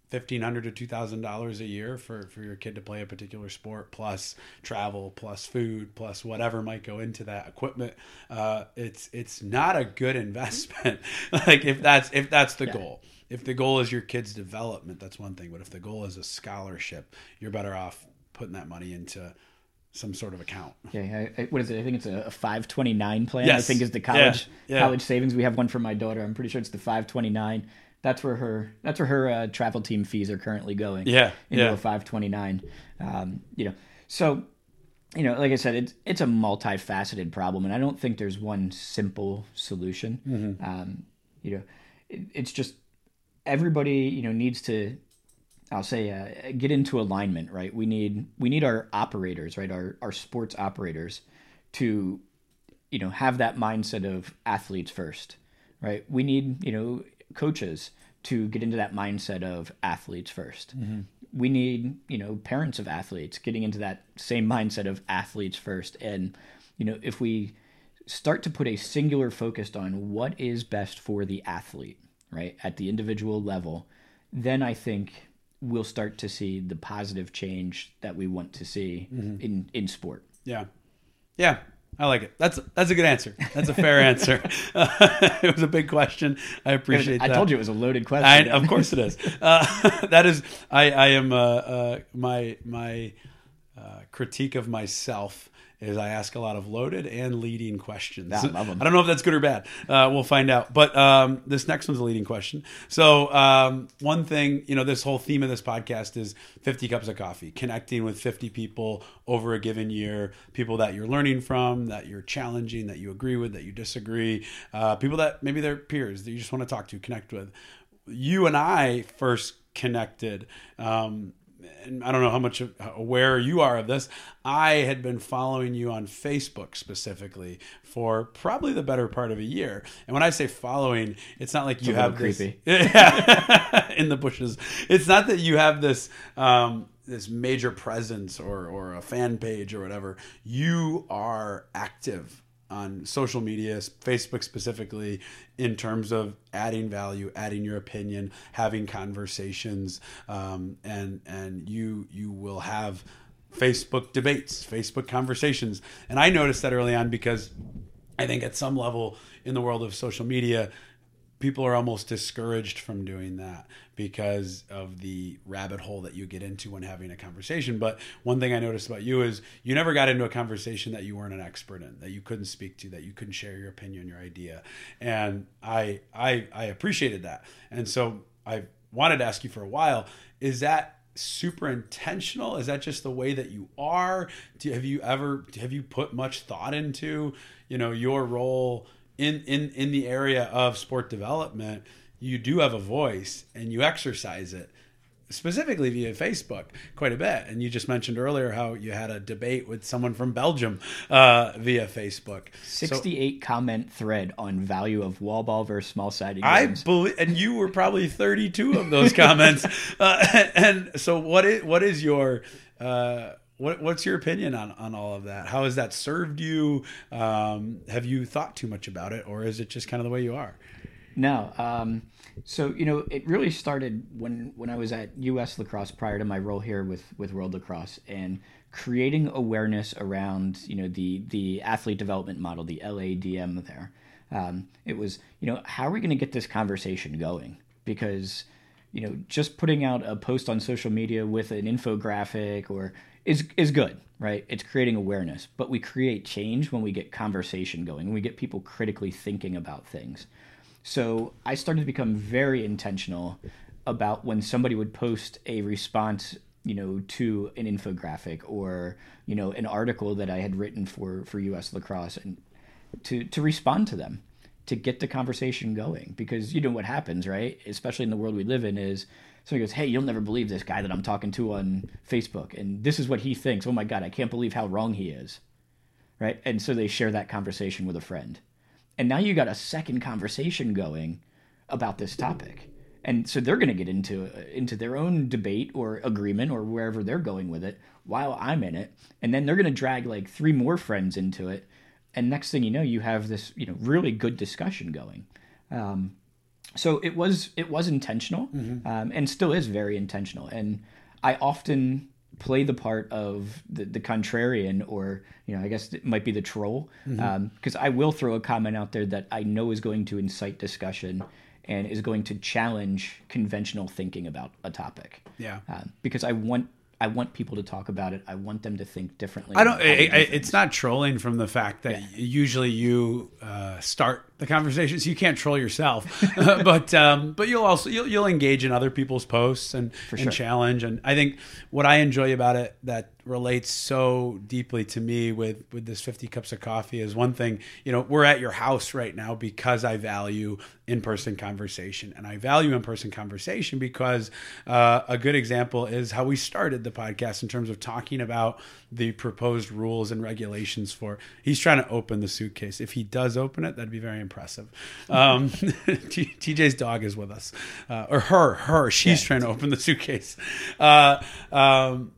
fifteen hundred to two thousand dollars a year for for your kid to play a particular sport, plus travel, plus food, plus whatever might go into that equipment, uh, it's it's not a good investment. like if that's if that's the goal. If the goal is your kid's development, that's one thing. But if the goal is a scholarship, you're better off putting that money into some sort of account. Yeah, I, I, what is it? I think it's a, a 529 plan. I think is the college Yeah, yeah. college savings. We have one for my daughter. I'm pretty sure it's the 529. That's where her that's where her uh, travel team fees are currently going. Yeah, into yeah. a 529. Um, you know, so you know, like I said, it's it's a multifaceted problem, and I don't think there's one simple solution. Mm-hmm. Um, you know, it, it's just everybody you know needs to I'll say uh, get into alignment, right? We need we need our operators, right? Our our sports operators to you know have that mindset of athletes first, right? We need you know coaches to get into that mindset of athletes 1st We need you know parents of athletes getting into that same mindset of athletes first, and you know if we start to put a singular focus on what is best for the athlete, right, at the individual level, then I think we'll start to see the positive change that we want to see Mm-hmm. in in sport. Yeah, yeah, I like it. That's that's a good answer. That's a fair answer. it was a big question. I appreciate that. I that. told you it was a loaded I, question. of course it is. Uh, that is, I, I am uh, uh, my my uh, critique of myself is I ask a lot of loaded and leading questions. Yeah, I them. I don't know if that's good or bad. Uh, we'll find out. But um, this next one's a leading question. So um, one thing, you know, this whole theme of this podcast is 50 cups of coffee, connecting with 50 people over a given year, people that you're learning from, that you're challenging, that you agree with, that you disagree, uh, people that maybe they're peers that you just want to talk to, connect with. You and I first connected. Um, and I don't know how much aware you are of this. I had been following you on Facebook specifically for probably the better part of a year. And when I say following, it's not like you have this creepy. Yeah. in the bushes. It's not that you have this um, this major presence or or a fan page or whatever. You are active on social media, Facebook specifically, in terms of adding value, adding your opinion, having conversations, um, and and you you will have Facebook debates, Facebook conversations, and I noticed that early on because I think at some level in the world of social media, people are almost discouraged from doing that because of the rabbit hole that you get into when having a conversation. But one thing I noticed about you is you never got into a conversation that you weren't an expert in, that you couldn't speak to, that you couldn't share your opinion, your idea. And I I I appreciated that. And so I wanted to ask you for a while, is that super intentional is that just the way that you are do have you ever have you put much thought into you know your role in in in the area of sport development you do have a voice and you exercise it specifically via Facebook quite a bit and you just mentioned earlier how you had a debate with someone from Belgium uh, via Facebook So- 68 comment thread on value of wall ball versus small sided I believe, and you were probably 32 of those comments. uh, and so, what is what is your uh, what what's your opinion on on all of that? How has that served you? Um, have you thought too much about it, or is it just kind of the way you are? No. Um, so you know, it really started when when I was at U.S. Lacrosse prior to my role here with with World Lacrosse and creating awareness around you know the the athlete development model, the LADM. There, um, it was you know how are we going to get this conversation going because you know just putting out a post on social media with an infographic or is is good right it's creating awareness but we create change when we get conversation going when we get people critically thinking about things so I started to become very intentional about when somebody would post a response, you know, to an infographic or you know an article that I had written for for U.S. Lacrosse, and to to respond to them, to get the conversation going. Because you know what happens, right? Especially in the world we live in, is somebody goes, "Hey, you'll never believe this guy that I'm talking to on Facebook, and this is what he thinks. Oh my God, I can't believe how wrong he is." Right, and so they share that conversation with a friend and now you got a second conversation going about this topic. And so they're going to get into into their own debate or agreement or wherever they're going with it while I'm in it. And then they're going to drag like three more friends into it. And next thing you know you have this you know really good discussion going. Um, so it was it was intentional um, and still is very intentional. And I often play the part of the, the contrarian or you know i guess it might be the troll. Because i will throw a comment out there that i know is going to incite discussion and is going to challenge conventional thinking about a topic. Yeah. um, because i want i want people to talk about it i want them to think differently I don't. I, I, it's not trolling from the fact that usually you uh, start the conversation, so you can't troll yourself. but um, but you'll also you'll, you'll engage in other people's posts and, and sure. challenge. And I think what I enjoy about it that relates so deeply to me with with this 50 cups of coffee is one thing. You know, we're at your house right now because I value in person conversation, and I value in person conversation because uh, a good example is how we started the podcast in terms of talking about the proposed rules and regulations for. He's trying to open the suitcase. If he does open it, that'd be very impressive. Um, T- TJ's dog is with us, uh, or her, her. She's trying to open the suitcase. Uh, um,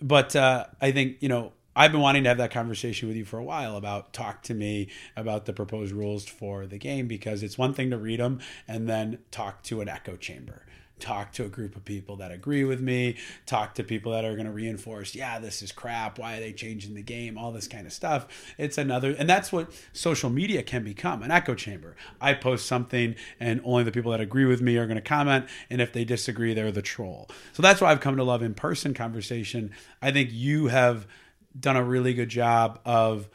but uh, I think you know I've been wanting to have that conversation with you for a while about talk to me about the proposed rules for the game because it's one thing to read them and then talk to an echo chamber talk to a group of people that agree with me, talk to people that are going to reinforce, yeah, this is crap. Why are they changing the game? All this kind of stuff. It's another, and that's what social media can become an echo chamber. I post something, and only the people that agree with me are going to comment. And if they disagree, they're the troll. So that's why I've come to love in person conversation. I think you have done a really good job of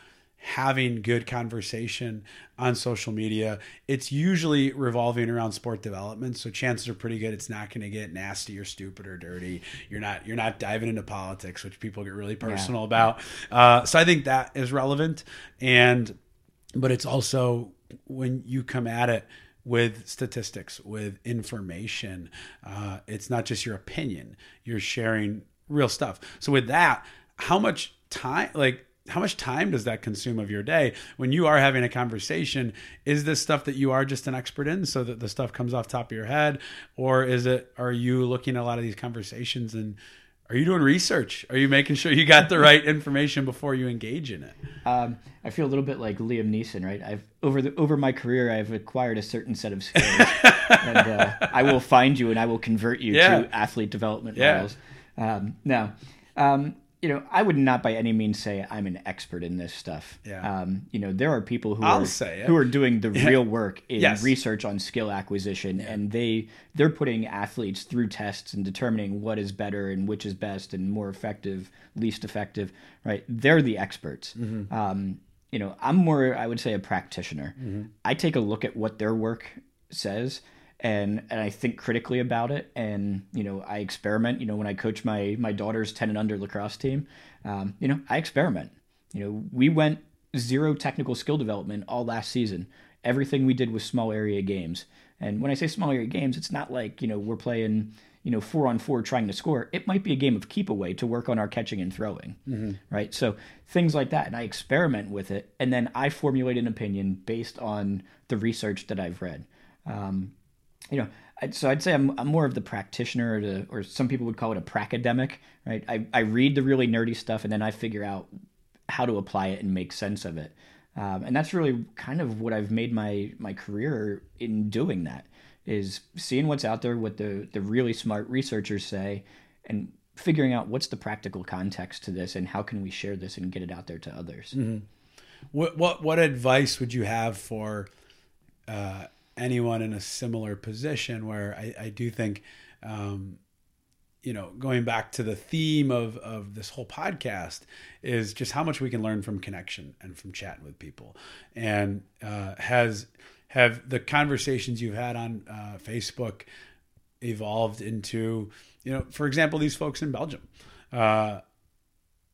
having good conversation on social media. It's usually revolving around sport development, so chances are pretty good it's not going to get nasty or stupid or dirty. You're not you're not diving into politics, which people get really personal yeah. about. Uh, so I think that is relevant, and but it's also when you come at it with statistics, with information, uh, it's not just your opinion. You're sharing real stuff. So with that, how much time like how much time does that consume of your day? When you are having a conversation is this stuff that you are just an expert in so that the stuff comes off top of your head? Or is it are you looking at a lot of these conversations and are you doing research? Are you making sure you got the right information before you engage in it? Um, i feel a little bit like liam neeson right? I've over the over my career i've acquired a certain set of skills. And uh, i will find you and i will convert you yeah. to athlete development yeah. models. Um, now um, you know, I would not by any means say I'm an expert in this stuff. Yeah. Um, you know, there are people who I'll are who are doing the yeah. real work in yes. research on skill acquisition, yeah. and they they're putting athletes through tests and determining what is better and which is best and more effective, least effective. Right? They're the experts. Mm-hmm. Um, you know, I'm more, I would say, a practitioner. Mm-hmm. I take a look at what their work says and and I think critically about it. And you know, I experiment. You know, when I coach my my daughter's ten and under lacrosse team, um, you know, I experiment. You know, we went zero technical skill development all last season. Everything we did was small area games. And when I say small area games, it's not like you know we're playing you know four on four trying to score. It might be a game of keep away to work on our catching and throwing, mm-hmm. right? So things like that, and I experiment with it, and then I formulate an opinion based on the research that I've read. Um, you know, so I'd say I'm, I'm more of the practitioner, or, the, or some people would call it a pracademic, right? I, I read the really nerdy stuff and then I figure out how to apply it and make sense of it. Um, and that's really kind of what I've made my my career in doing that is seeing what's out there, what the the really smart researchers say, and figuring out what's the practical context to this and how can we share this and get it out there to others. Mm-hmm. What what what advice would you have for uh, anyone in a similar position where I, I do think, um, you know, going back to the theme of, of this whole podcast is just how much we can learn from connection and from chatting with people. And uh, has have the conversations you've had on uh, Facebook evolved into, you know, for example, these folks in Belgium. Uh,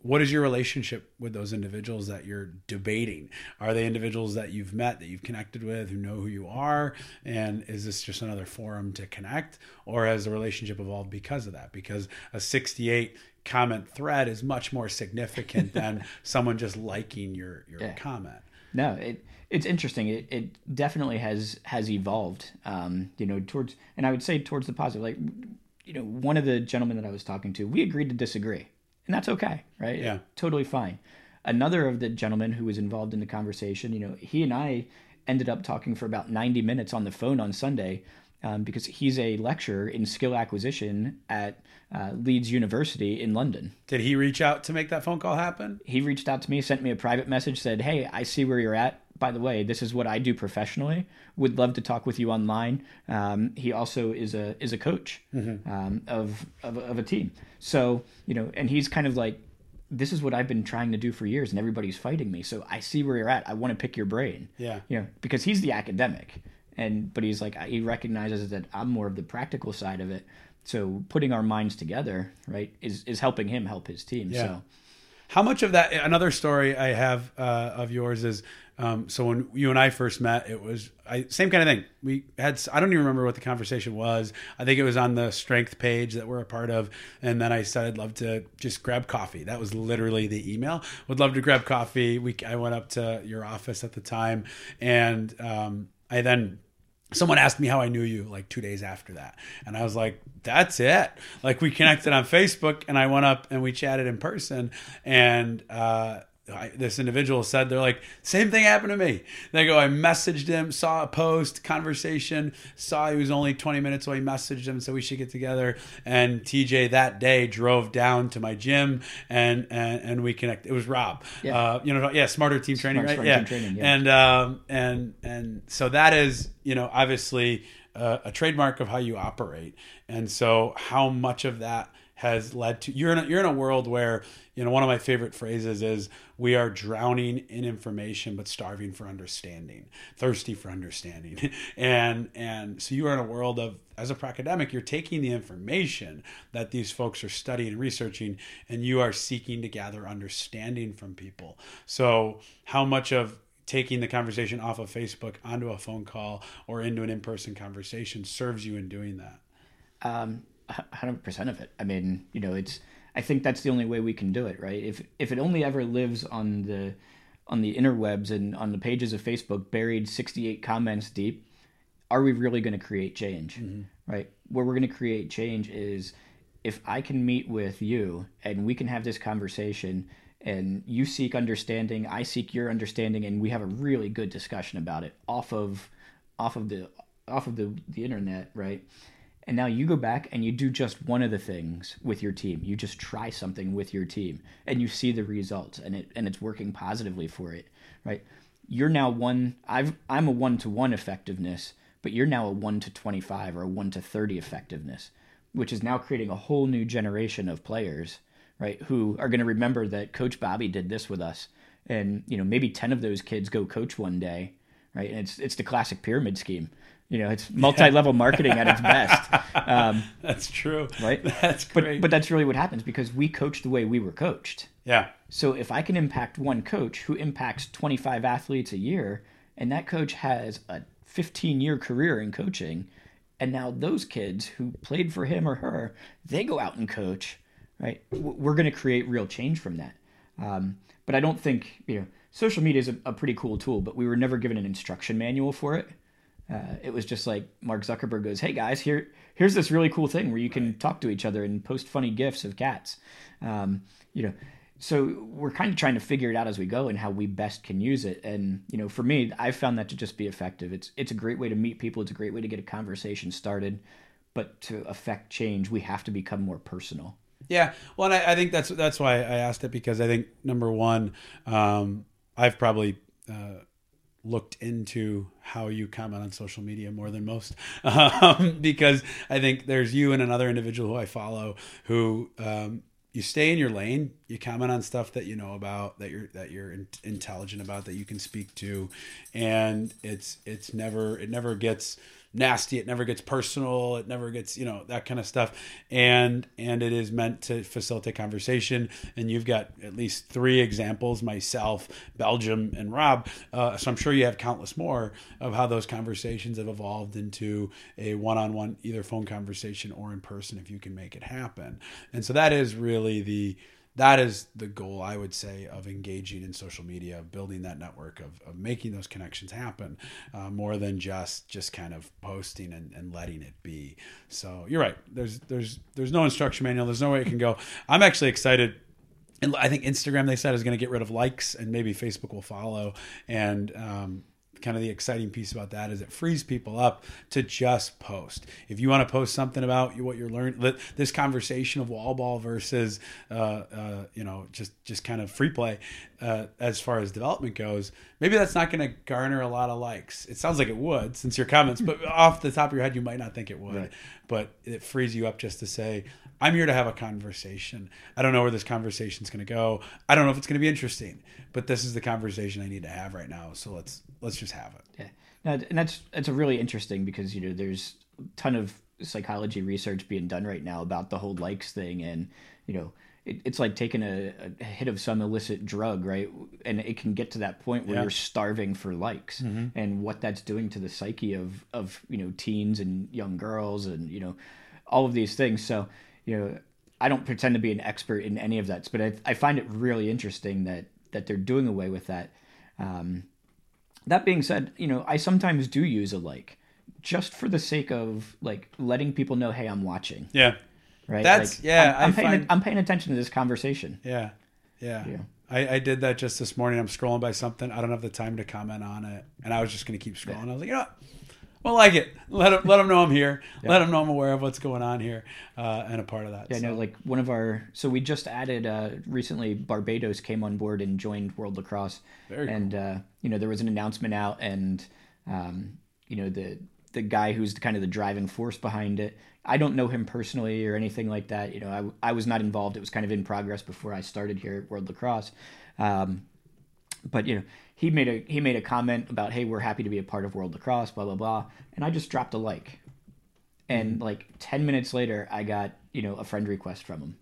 what is your relationship with those individuals that you're debating? Are they individuals that you've met, that you've connected with, who know who you are? And is this just another forum to connect? Or has the relationship evolved because of that? Because a 68 comment thread is much more significant than someone just liking your, your yeah. comment. No, it, it's interesting. It, it definitely has has evolved, um, you know, towards, and I would say towards the positive. Like, you know, one of the gentlemen that I was talking to, we agreed to disagree and that's okay, right? Yeah, totally fine. Another of the gentlemen who was involved in the conversation, you know, he and I ended up talking for about 90 minutes on the phone on Sunday um, because he's a lecturer in skill acquisition at uh, Leeds University in London. Did he reach out to make that phone call happen? He reached out to me, sent me a private message, said, "Hey, I see where you're at by the way, this is what I do professionally. Would love to talk with you online. Um, he also is a is a coach mm-hmm. um, of, of of a team. So you know, and he's kind of like, this is what I've been trying to do for years, and everybody's fighting me. So I see where you're at. I want to pick your brain. Yeah, you know, because he's the academic, and but he's like he recognizes that I'm more of the practical side of it. So putting our minds together, right, is is helping him help his team. Yeah. So. How much of that? Another story I have uh, of yours is um, so when you and I first met, it was I, same kind of thing. We had I don't even remember what the conversation was. I think it was on the strength page that we're a part of, and then I said I'd love to just grab coffee. That was literally the email. Would love to grab coffee. We I went up to your office at the time, and um, I then someone asked me how I knew you like two days after that. And I was like, that's it. Like we connected on Facebook and I went up and we chatted in person. And uh, I, this individual said they're like same thing happened to me. They go, I messaged him, saw a post, conversation, saw he was only 20 minutes away, messaged him, so we should get together. And TJ that day drove down to my gym and and, and we connect. It was Rob, Yeah. uh, you know, yeah, smarter team training, Smart- right? Yeah, Team Training, yeah. and um, and and so that is you know obviously uh, a trademark of how you operate, and so how much of that has led to you're in a, you're in a world where you know one of my favorite phrases is we are drowning in information but starving for understanding thirsty for understanding and and so you are in a world of as a academic you're taking the information that these folks are studying and researching and you are seeking to gather understanding from people so how much of taking the conversation off of facebook onto a phone call or into an in-person conversation serves you in doing that Um, hundred percent of it. I mean, you know, it's. I think that's the only way we can do it, right? If if it only ever lives on the on the interwebs and on the pages of Facebook, buried sixty eight comments deep, are we really going to create change, mm-hmm. right? Where we're going to create change is if I can meet with you and we can have this conversation and you seek understanding, I seek your understanding, and we have a really good discussion about it off of off of the off of the the internet, right? And now you go back and you do just one of the things with your team. You just try something with your team and you see the results and it and it's working positively for it, right? You're now one I've I'm a 1 to 1 effectiveness, but you're now a 1 to 25 or a 1 to 30 effectiveness, which is now creating a whole new generation of players, right? Who are going to remember that coach Bobby did this with us and, you know, maybe 10 of those kids go coach one day, right? And it's it's the classic pyramid scheme. You know, it's multi-level marketing at its best. Um, that's true right? that's but great but that's really what happens because we coach the way we were coached. yeah So if I can impact one coach who impacts 25 athletes a year, and that coach has a 15 year career in coaching, and now those kids who played for him or her, they go out and coach, right? We're going to create real change from that. Um, but I don't think, you know, social media is a, a pretty cool tool, but we were never given an instruction manual for it. Uh, it was just like Mark Zuckerberg goes, "Hey guys, here here's this really cool thing where you can talk to each other and post funny gifs of cats." Um, you know, so we're kind of trying to figure it out as we go and how we best can use it. And you know, for me, I've found that to just be effective. It's it's a great way to meet people. It's a great way to get a conversation started. But to affect change, we have to become more personal. Yeah, well, I, I think that's that's why I asked it because I think number one, um, I've probably uh, looked into how you comment on social media more than most um, because I think there's you and another individual who I follow who um, you stay in your lane. You comment on stuff that you know about that you're that you're in, intelligent about that you can speak to, and it's it's never it never gets nasty it never gets personal it never gets you know that kind of stuff. And and it is meant to facilitate conversation. And you've got at least three examples myself belgium and rob uh, so i'm sure you have countless more of how those conversations have evolved into a one-on-one either phone conversation or in person if you can make it happen. And so that is really the that is the goal I would say of engaging in social media, of building that network, of, of making those connections happen, uh, more than just just kind of posting and, and letting it be. So you're right. There's there's there's no instruction manual. There's no way it can go. I'm actually excited. And I think Instagram they said is going to get rid of likes, and maybe Facebook will follow. And um, kind of the exciting piece about that is it frees people up to just post. If you want to post something about what you're learning, this conversation of wall ball versus, uh, uh, you know, just just kind of free play uh, as far as development goes, maybe that's not going to garner a lot of likes. It sounds like it would since your comments, but off the top of your head, you might not think it would. Right. But it frees you up just to say, I'm here to have a conversation. I don't know where this conversation is going to go. I don't know if it's going to be interesting, but this is the conversation I need to have right now. So let's let's just have it. Yeah, now, and that's that's a really interesting because you know there's a ton of psychology research being done right now about the whole likes thing, and you know it, it's like taking a, a hit of some illicit drug, right? And it can get to that point where Yeah. you're starving for likes, mm-hmm. and what that's doing to the psyche of of you know teens and young girls, and you know all of these things. So you know. I don't pretend to be an expert in any of that, but I, I find it really interesting that that they're doing away with that. Um, that being said, you know, I sometimes do use a like just for the sake of like letting people know, hey, I'm watching. Yeah. Right. That's- Like, yeah, I'm, I'm I paying find- I'm paying attention to this conversation. Yeah. Yeah. Yeah. I, I did that just this morning. I'm scrolling by something. I don't have the time to comment on it, and I was just going to keep scrolling. I was like, you know, what? Well, like it. Let them let them know I'm here. Yeah. Let them know I'm aware of what's going on here, uh, and a part of that. Yeah, so. no, like one of our. So we just added uh, recently. Barbados came on board and joined World Lacrosse, Very cool. and uh, you know there was an announcement out, and um, you know the the guy who's kind of the driving force behind it. I don't know him personally or anything like that. You know, I, I was not involved. It was kind of in progress before I started here at World Lacrosse. Um, but you know, he made a he made a comment about, "Hey, we're happy to be a part of World Lacrosse," blah blah blah, and I just dropped a like, and mm-hmm. like ten minutes later, I got you know a friend request from him,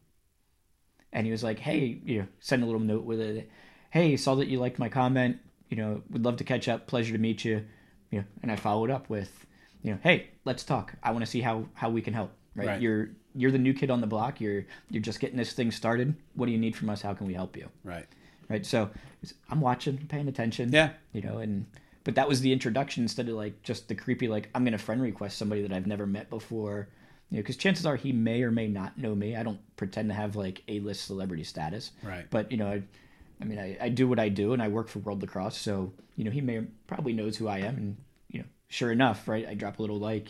and he was like, "Hey, you know, send a little note with it. Hey, saw that you liked my comment. You know, would love to catch up. Pleasure to meet you. You know, and I followed up with, you know, hey, let's talk. I want to see how how we can help. Right? Right. You're you're the new kid on the block. You're you're just getting this thing started. What do you need from us? How can we help you? right. Right? So I'm watching, paying attention. Yeah. You know, and but that was the introduction instead of like just the creepy like I'm gonna friend request somebody that I've never met before. You know, because chances are he may or may not know me. I don't pretend to have like a list celebrity status. Right. But you know, I, I mean, I, I do what I do, and I work for World Lacrosse, so you know, he may probably knows who I am, and you know, sure enough, right? I drop a little like,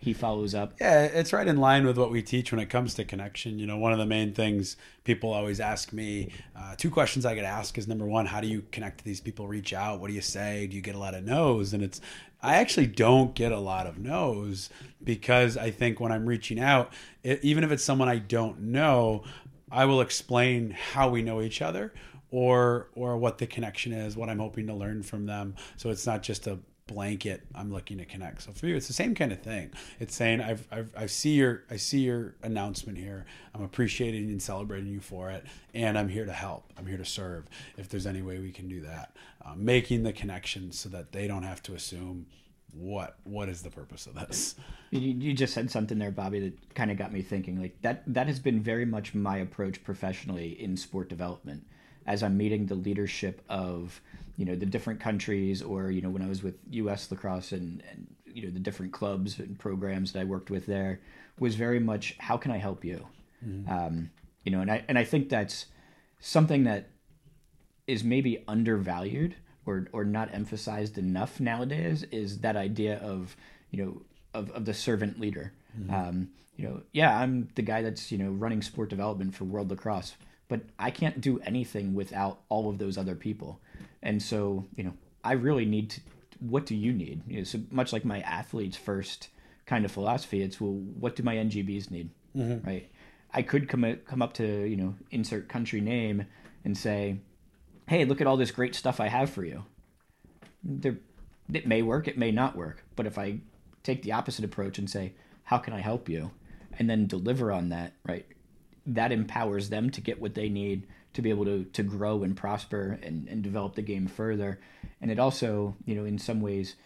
he follows up. Yeah, it's right in line with what we teach when it comes to connection. You know, one of the main things people always ask me, uh, two questions I get asked is number one, how do you connect to these people? Reach out. What do you say? Do you get a lot of no's? And it's, I actually don't get a lot of no's because I think when I'm reaching out, it, even if it's someone I don't know, I will explain how we know each other or or what the connection is, what I'm hoping to learn from them. So it's not just a blanket i'm looking to connect. So for you it's the same kind of thing. It's saying i've, I've i see your i see your announcement here. I'm appreciating and celebrating you for it and i'm here to help. I'm here to serve if there's any way we can do that. Uh, making the connections so that they don't have to assume what what is the purpose of this. You, you just said something there, Bobby, that kind of got me thinking. Like that that has been very much my approach professionally in sport development. As I'm meeting the leadership of, you know, the different countries, or you know, when I was with U.S. lacrosse and, and you know the different clubs and programs that I worked with there, was very much how can I help you, um, you know, and I and I think that's something that is maybe undervalued or or not emphasized enough nowadays is that idea of you know of, of the servant leader. Um, you know, yeah, I'm the guy that's you know running sport development for World Lacrosse, but I can't do anything without all of those other people. And so you know, I really need to. What do you need? You know, so much like my athletes first kind of philosophy, it's well, what do my NGBs need? Mm-hmm. Right. I could come come up to you know insert country name and say, hey, look at all this great stuff I have for you. There, it may work, it may not work. But if I take the opposite approach and say, how can I help you? And then deliver on that, right? That empowers them to get what they need to be able to, to grow and prosper and, and develop the game further. And it also, you know, in some ways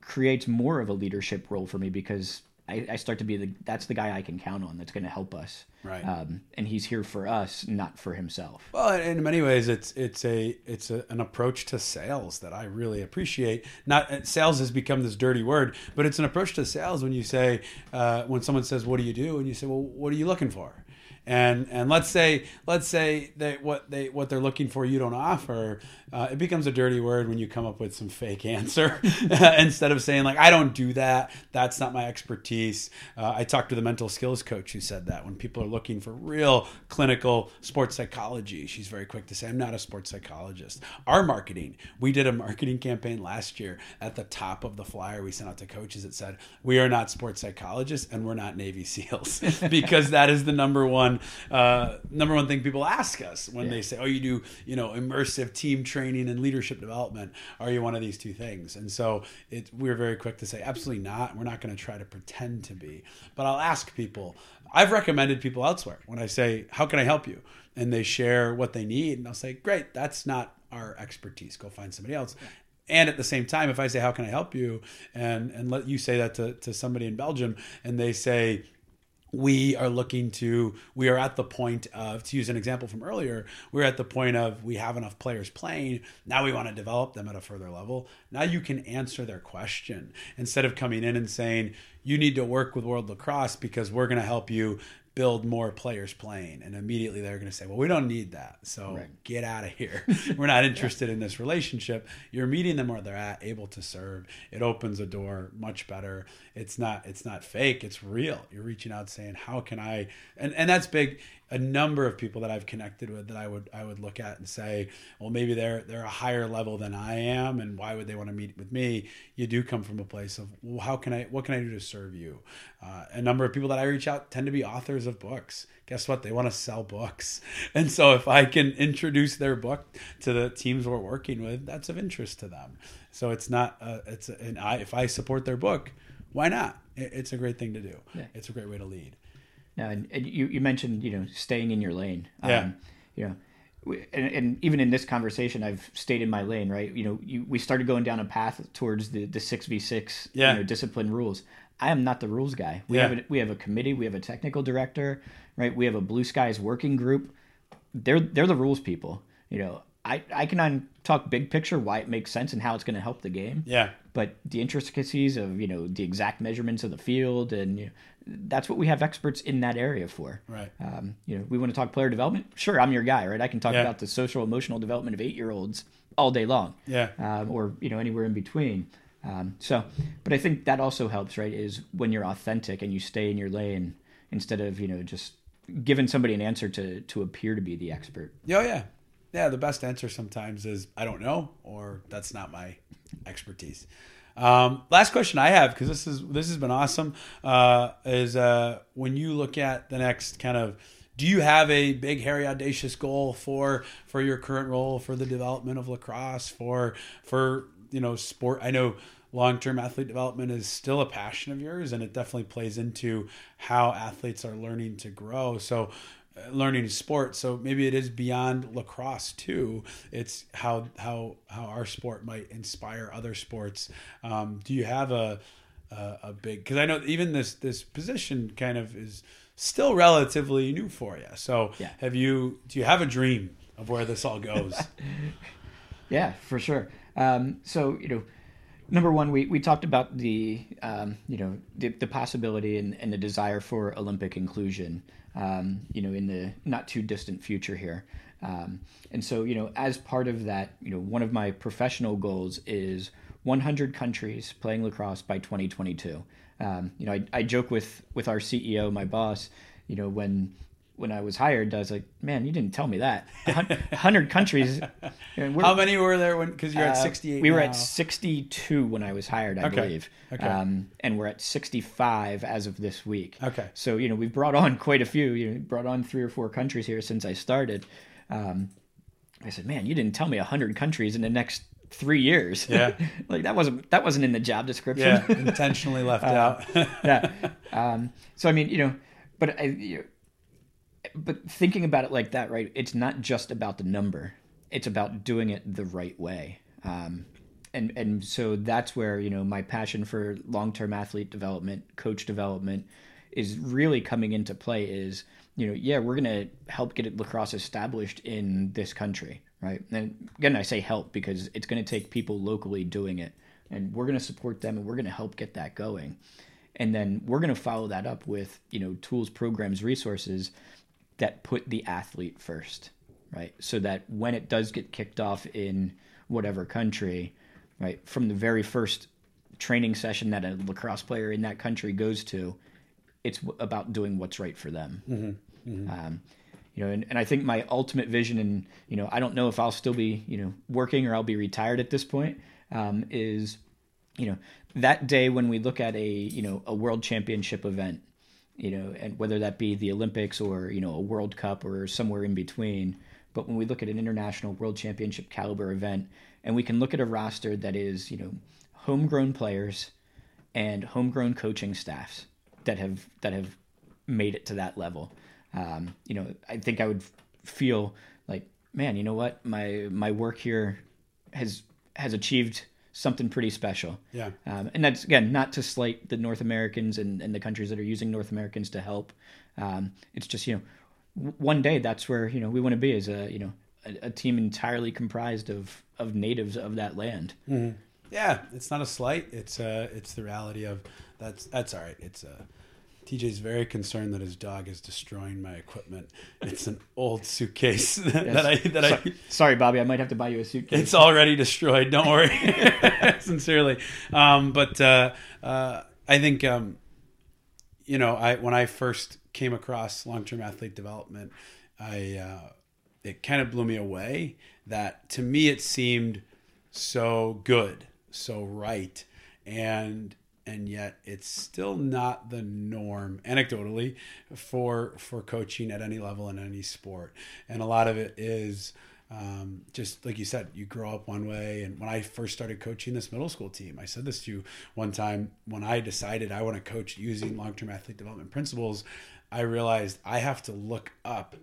creates more of a leadership role for me because I, I start to be the that's the guy I can count on that's going to help us. Right. Um, and he's here for us, not for himself. Well, in many ways, it's it's a it's a, an approach to sales that I really appreciate. Not uh, sales has become this dirty word, but it's an approach to sales when you say uh, when someone says, "What do you do?" and you say, "Well, what are you looking for?" And and let's say let's say that what they what they're looking for you don't offer, uh, it becomes a dirty word when you come up with some fake answer instead of saying like I don't do that. That's not my expertise. Uh, I talked to the mental skills coach who said that when people are looking for real clinical sports psychology, she's very quick to say I'm not a sports psychologist. Our marketing, we did a marketing campaign last year. At the top of the flyer we sent out to coaches, it said we are not sports psychologists and we're not Navy SEALs because that is the number one uh, number one thing people ask us when they say, "Oh, you do you know immersive team training and leadership development? Are you one of these two things?" And so it, we're very quick to say, "Absolutely not. We're not going to try to pretend to be." But I'll ask people. I've recommended people elsewhere when I say, "How can I help you?" and they share what they need, and I'll say, "Great, that's not our expertise. Go find somebody else." And at the same time, if I say, "How can I help you?" and and let you say that to, to somebody in Belgium, and they say, we are looking to we are at the point of to use an example from earlier we're at the point of we have enough players playing now we want to develop them at a further level. Now you can answer their question. Instead of coming in and saying you need to work with world lacrosse because we're going to help you build more players playing and immediately they're going to say well we don't need that so Right. get out of here. We're not interested in this relationship. You're meeting them where they're at able to serve. It opens a door much better it's not it's not fake it's real you're reaching out saying how can i and and that's big a number of people that I've connected with that I would I would look at and say, well, maybe they're they're a higher level than I am, and why would they want to meet with me? You do come from a place of, well, how can I what can I do to serve you? Uh, a number of people that I reach out tend to be authors of books. Guess what? They want to sell books, and so if I can introduce their book to the teams we're working with, that's of interest to them. So it's not it's and I if I support their book, why not? It's a great thing to do. Yeah. It's a great way to lead. Now, and, and you, you mentioned, you know, staying in your lane. Yeah. Um, you know, and, and even in this conversation, I've stayed in my lane, right? You know, you, we started going down a path towards the, the 6v6 Yeah. you know, discipline rules. I am not the rules guy. We Yeah. have a, we have a committee, we have a technical director, right? We have a Blue Skies working group. They're they're the rules people. You know, I I can talk big picture why it makes sense and how it's going to help the game Yeah. but the intricacies of you know the exact measurements of the field and you know, that's what we have experts in that area for Right. um, you know we want to talk player development sure i'm your guy right i can talk Yeah. about the social emotional development of eight year olds all day long Yeah. um, or you know anywhere in between um, so but i think that also helps right is when you're authentic and you stay in your lane instead of you know just giving somebody an answer to to appear to be the expert Oh yeah, yeah. The best answer sometimes is I don't know or that's not my expertise. Um, last question I have because this is this has been awesome. Uh, is uh, when you look at the next kind of. Do you have a big, hairy, audacious goal for for your current role for the development of lacrosse for for you know sport? I know long term athlete development is still a passion of yours, and it definitely plays into how athletes are learning to grow. So, learning sport. So maybe it is beyond lacrosse too. It's how how how our sport might inspire other sports. Um, do you have a a, a big? Because I know even this this position kind of is still relatively new for you. So Yeah. have you? Do you have a dream of where this all goes? Yeah, for sure. Um, so you know, number one, we, we talked about the um, you know the, the possibility and, and the desire for Olympic inclusion. Um, you know, in the not too distant future here. Um, and so you know, as part of that, you know, one of my professional goals is 100 countries playing lacrosse by 2022. Um, you know, I, I joke with with our CEO, my boss. You know, when when I was hired, I was like, "Man, you didn't tell me that. Hundred countries. how many were there when? Because you're at uh, sixty eight. We were now. at 62 when I was hired, I Okay. believe. Okay. Um, and we're at 65 as of this week. Okay. So, you know, we've brought on quite a few, you know, brought on three or four countries here since I started. Um, I said, man, you didn't tell me 100 countries in the next three years. Yeah. like that wasn't, that wasn't in the job description. Yeah, intentionally left out. yeah. Um, so I mean, you know, but I, you know, but thinking about it like that, right? It's not just about the number; it's about doing it the right way. Um, and and so that's where you know my passion for long-term athlete development, coach development, is really coming into play. Is you know, yeah, we're gonna help get lacrosse established in this country, right? And again, I say help because it's gonna take people locally doing it, and we're gonna support them, and we're gonna help get that going and then we're going to follow that up with you know tools programs resources that put the athlete first right? So that when it does get kicked off in whatever country right from the very first training session that a lacrosse player in that country goes to it's about doing what's right for them. Um, you know and, and i think my ultimate vision and you know i don't know if i'll still be you know working or i'll be retired at this point um, is you know that day when we look at a you know a world championship event you know and whether that be the olympics or you know a world cup or somewhere in between. But when we look at an international world championship caliber event and we can look at a roster that is you know homegrown players and homegrown coaching staffs that have that have made it to that level. Um, you know i think i would feel like man you know what? My my work here has has achieved something pretty special Yeah. um, and that's again not to slight the North Americans and, and the countries that are using North Americans to help. Um, it's just you know, one day that's where you know we want to be as a you know a, a team entirely comprised of of natives of that land. Yeah, it's not a slight. It's uh, it's the reality of that's that's all right. It's uh, TJ's very concerned that his dog is destroying my equipment. It's an old suitcase that I that So- I sorry, Bobby. I might have to buy you a suitcase. it's already destroyed. Don't worry. Sincerely, um, but uh, uh, I think um, you know, I when I first came across long term athlete development, I uh, it kind of blew me away. That to me, it seemed so good, so right, and and yet it's still not the norm anecdotally for for coaching at any level in any sport and a lot of it is um, just like you said you grow up one way and when i first started coaching this middle school team i said this to you one time when i decided i want to coach using long-term athlete development principles i realized i have to look up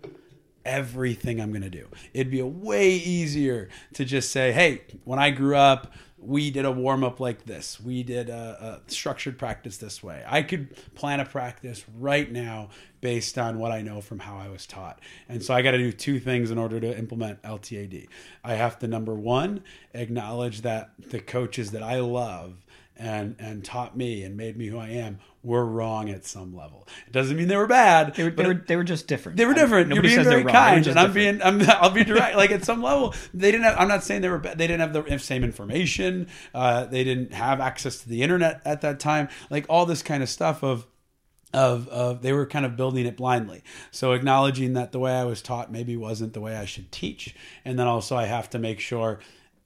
everything I'm going to do. It'd be a way easier to just say, hey, when I grew up, we did a warm up like this. We did a, a, structured practice this way. I could plan a practice right now based on what I know from how I was taught. And so I got to do two things in order to implement LTAD. I have to, number one, acknowledge that the coaches that I love and and taught me and made me who I am were wrong at some level. It doesn't mean they were bad. They were, they, were, they were just different. they were different. Nobody You're being says very. Kind, and I'm different. being. I'm. I'll be direct. like at some level, they didn't have. I'm not saying they were. bad. They didn't have the same information. Uh, they didn't have access to the internet at that time. Like all this kind of stuff of. Of, of they were kind of building it blindly so acknowledging that the way i was taught maybe wasn't the way i should teach and then also i have to make sure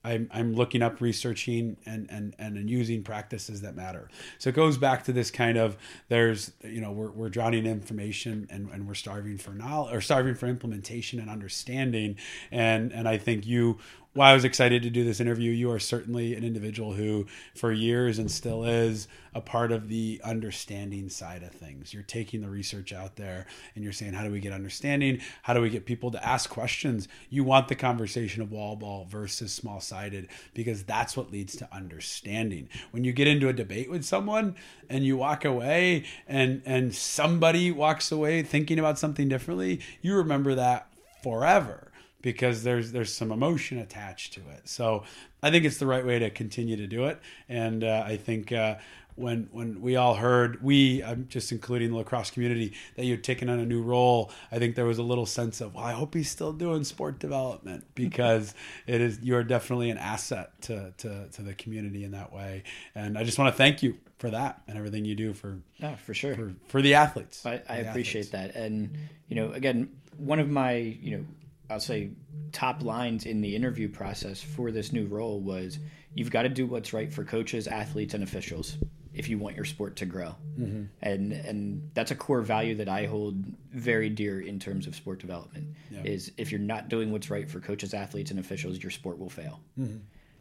I'm, I'm looking up researching and, and, and using practices that matter. So it goes back to this kind of there's you know we're, we're drowning in information and, and we're starving for knowledge or starving for implementation and understanding and and I think you while I was excited to do this interview, you are certainly an individual who, for years and still is, a part of the understanding side of things. You're taking the research out there and you're saying, how do we get understanding? How do we get people to ask questions? You want the conversation of wall ball versus small sided because that's what leads to understanding. When you get into a debate with someone and you walk away and and somebody walks away thinking about something differently, you remember that forever because there's there's some emotion attached to it. So I think it's the right way to continue to do it, and uh, I think. Uh, when, when we all heard we I'm just including the lacrosse community that you'd taken on a new role, I think there was a little sense of well I hope he's still doing sport development because it is you are definitely an asset to, to to the community in that way, and I just want to thank you for that and everything you do for Yeah, for sure. for, for the athletes. I, I The appreciate athletes. that. And, you know, again, one of my, you know, I'll say top lines in the interview process for this new role was you've got to do what's right for coaches, athletes, and officials if you want your sport to grow. Mm-hmm. And and that's a core value that I hold very dear in terms of sport development Yeah. is if you're not doing what's right for coaches, athletes, and officials, your sport will fail. Mm-hmm.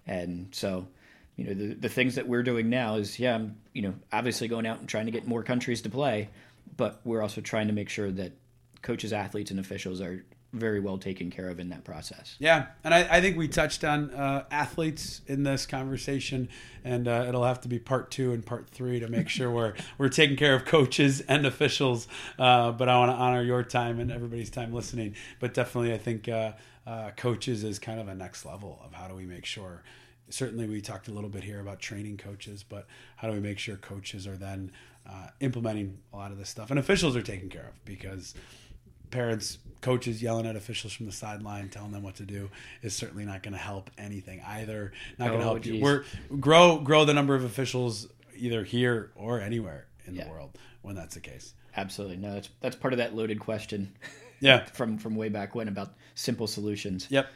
And so, you know, the, the things that we're doing now is, yeah, I'm, you know, obviously going out and trying to get more countries to play, but we're also trying to make sure that coaches, athletes, and officials are very well taken care of in that process. Yeah, and I, I think we touched on uh, athletes in this conversation, and uh, it'll have to be part two and part three to make sure we're we're taking care of coaches and officials. Uh, but I want to honor your time and everybody's time listening. But definitely, I think uh, uh, coaches is kind of a next level of how do we make sure. Certainly, we talked a little bit here about training coaches, but how do we make sure coaches are then uh, implementing a lot of this stuff, and officials are taken care of because parents, coaches yelling at officials from the sideline, telling them what to do is certainly not going to help anything either. Not going to Oh, help you. We're grow grow the number of officials either here or anywhere in Yeah. the world when that's the case. Absolutely. No, that's, that's part of that loaded question Yeah. from, from way back when about simple solutions. Yep.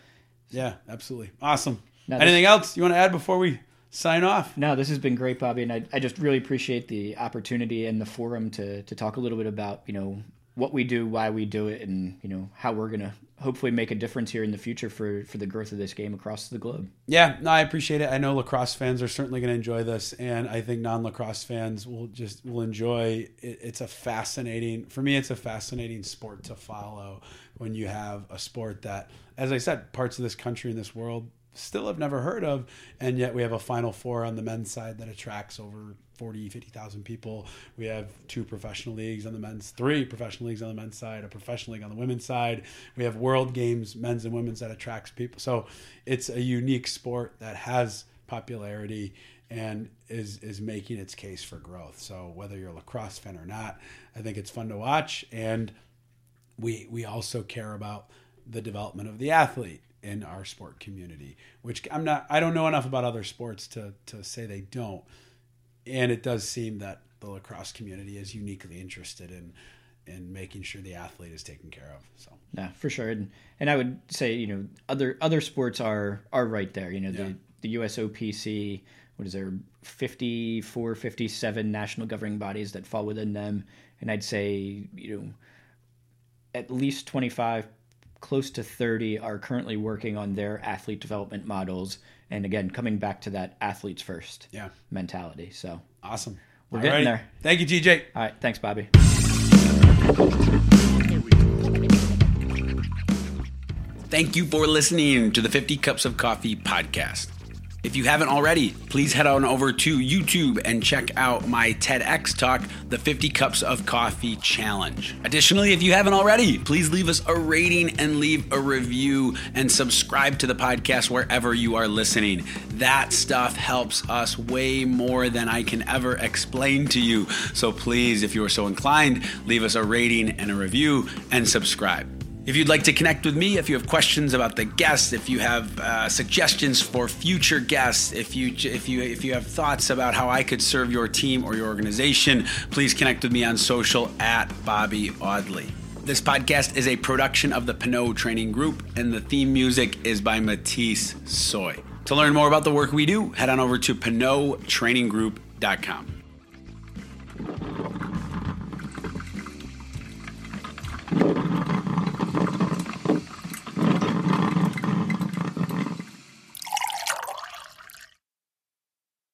Yeah. Absolutely. Awesome. Now this- Anything else you want to add before we sign off? No, this has been great, Bobby, and I, I just really appreciate the opportunity and the forum to, to talk a little bit about, you know, what we do, why we do it, and, you know, how we're to hopefully make a difference here in the future for, for the growth of this game across the globe. Yeah, no, I appreciate it. I know lacrosse fans are certainly to enjoy this, and I think non-lacrosse fans will just will enjoy. It. It's a fascinating for me. It's a fascinating sport to follow when you have a sport that, as I said, parts of this country and this world still have never heard of, and yet we have a Final Four on the men's side that attracts over 40, 50,000 people. We have two professional leagues on the men's, three professional leagues on the men's side, a professional league on the women's side. We have World Games, men's and women's, that attracts people. So it's a unique sport that has popularity and is is making its case for growth. So whether you're a lacrosse fan or not, I think it's fun to watch, and we we also care about the development of the athlete in our sport community, which I'm not I don't know enough about other sports to to say they don't. And it does seem that the lacrosse community is uniquely interested in in making sure the athlete is taken care of. So yeah, for sure. And and I would say, you know, other other sports are are right there. You know, the Yeah. the USOPC, what is there 54 57 national governing bodies that fall within them and I'd say, you know, at least 25 close to 30 are currently working on their athlete development models and again coming back to that athletes first yeah, mentality so awesome. We're getting Alrighty. there. Thank you, TJ. all right thanks bobby Thank you for listening to the 50 Cups of Coffee podcast. If you haven't already, please head on over to YouTube and check out my TEDx talk, The 50 Cups of Coffee Challenge. Additionally, if you haven't already, please leave us a rating and leave a review and subscribe to the podcast wherever you are listening. That stuff helps us way more than I can ever explain to you. So please, if you are so inclined, leave us a rating and a review and subscribe. If you'd like to connect with me, if you have questions about the guests, if you have uh, suggestions for future guests, if you if you if you have thoughts about how I could serve your team or your organization, please connect with me on social at Bobby Audley. This podcast is a production of the Pinot Training Group, and the theme music is by Matisse Soy. To learn more about the work we do, head on over to pinottraininggroup.com.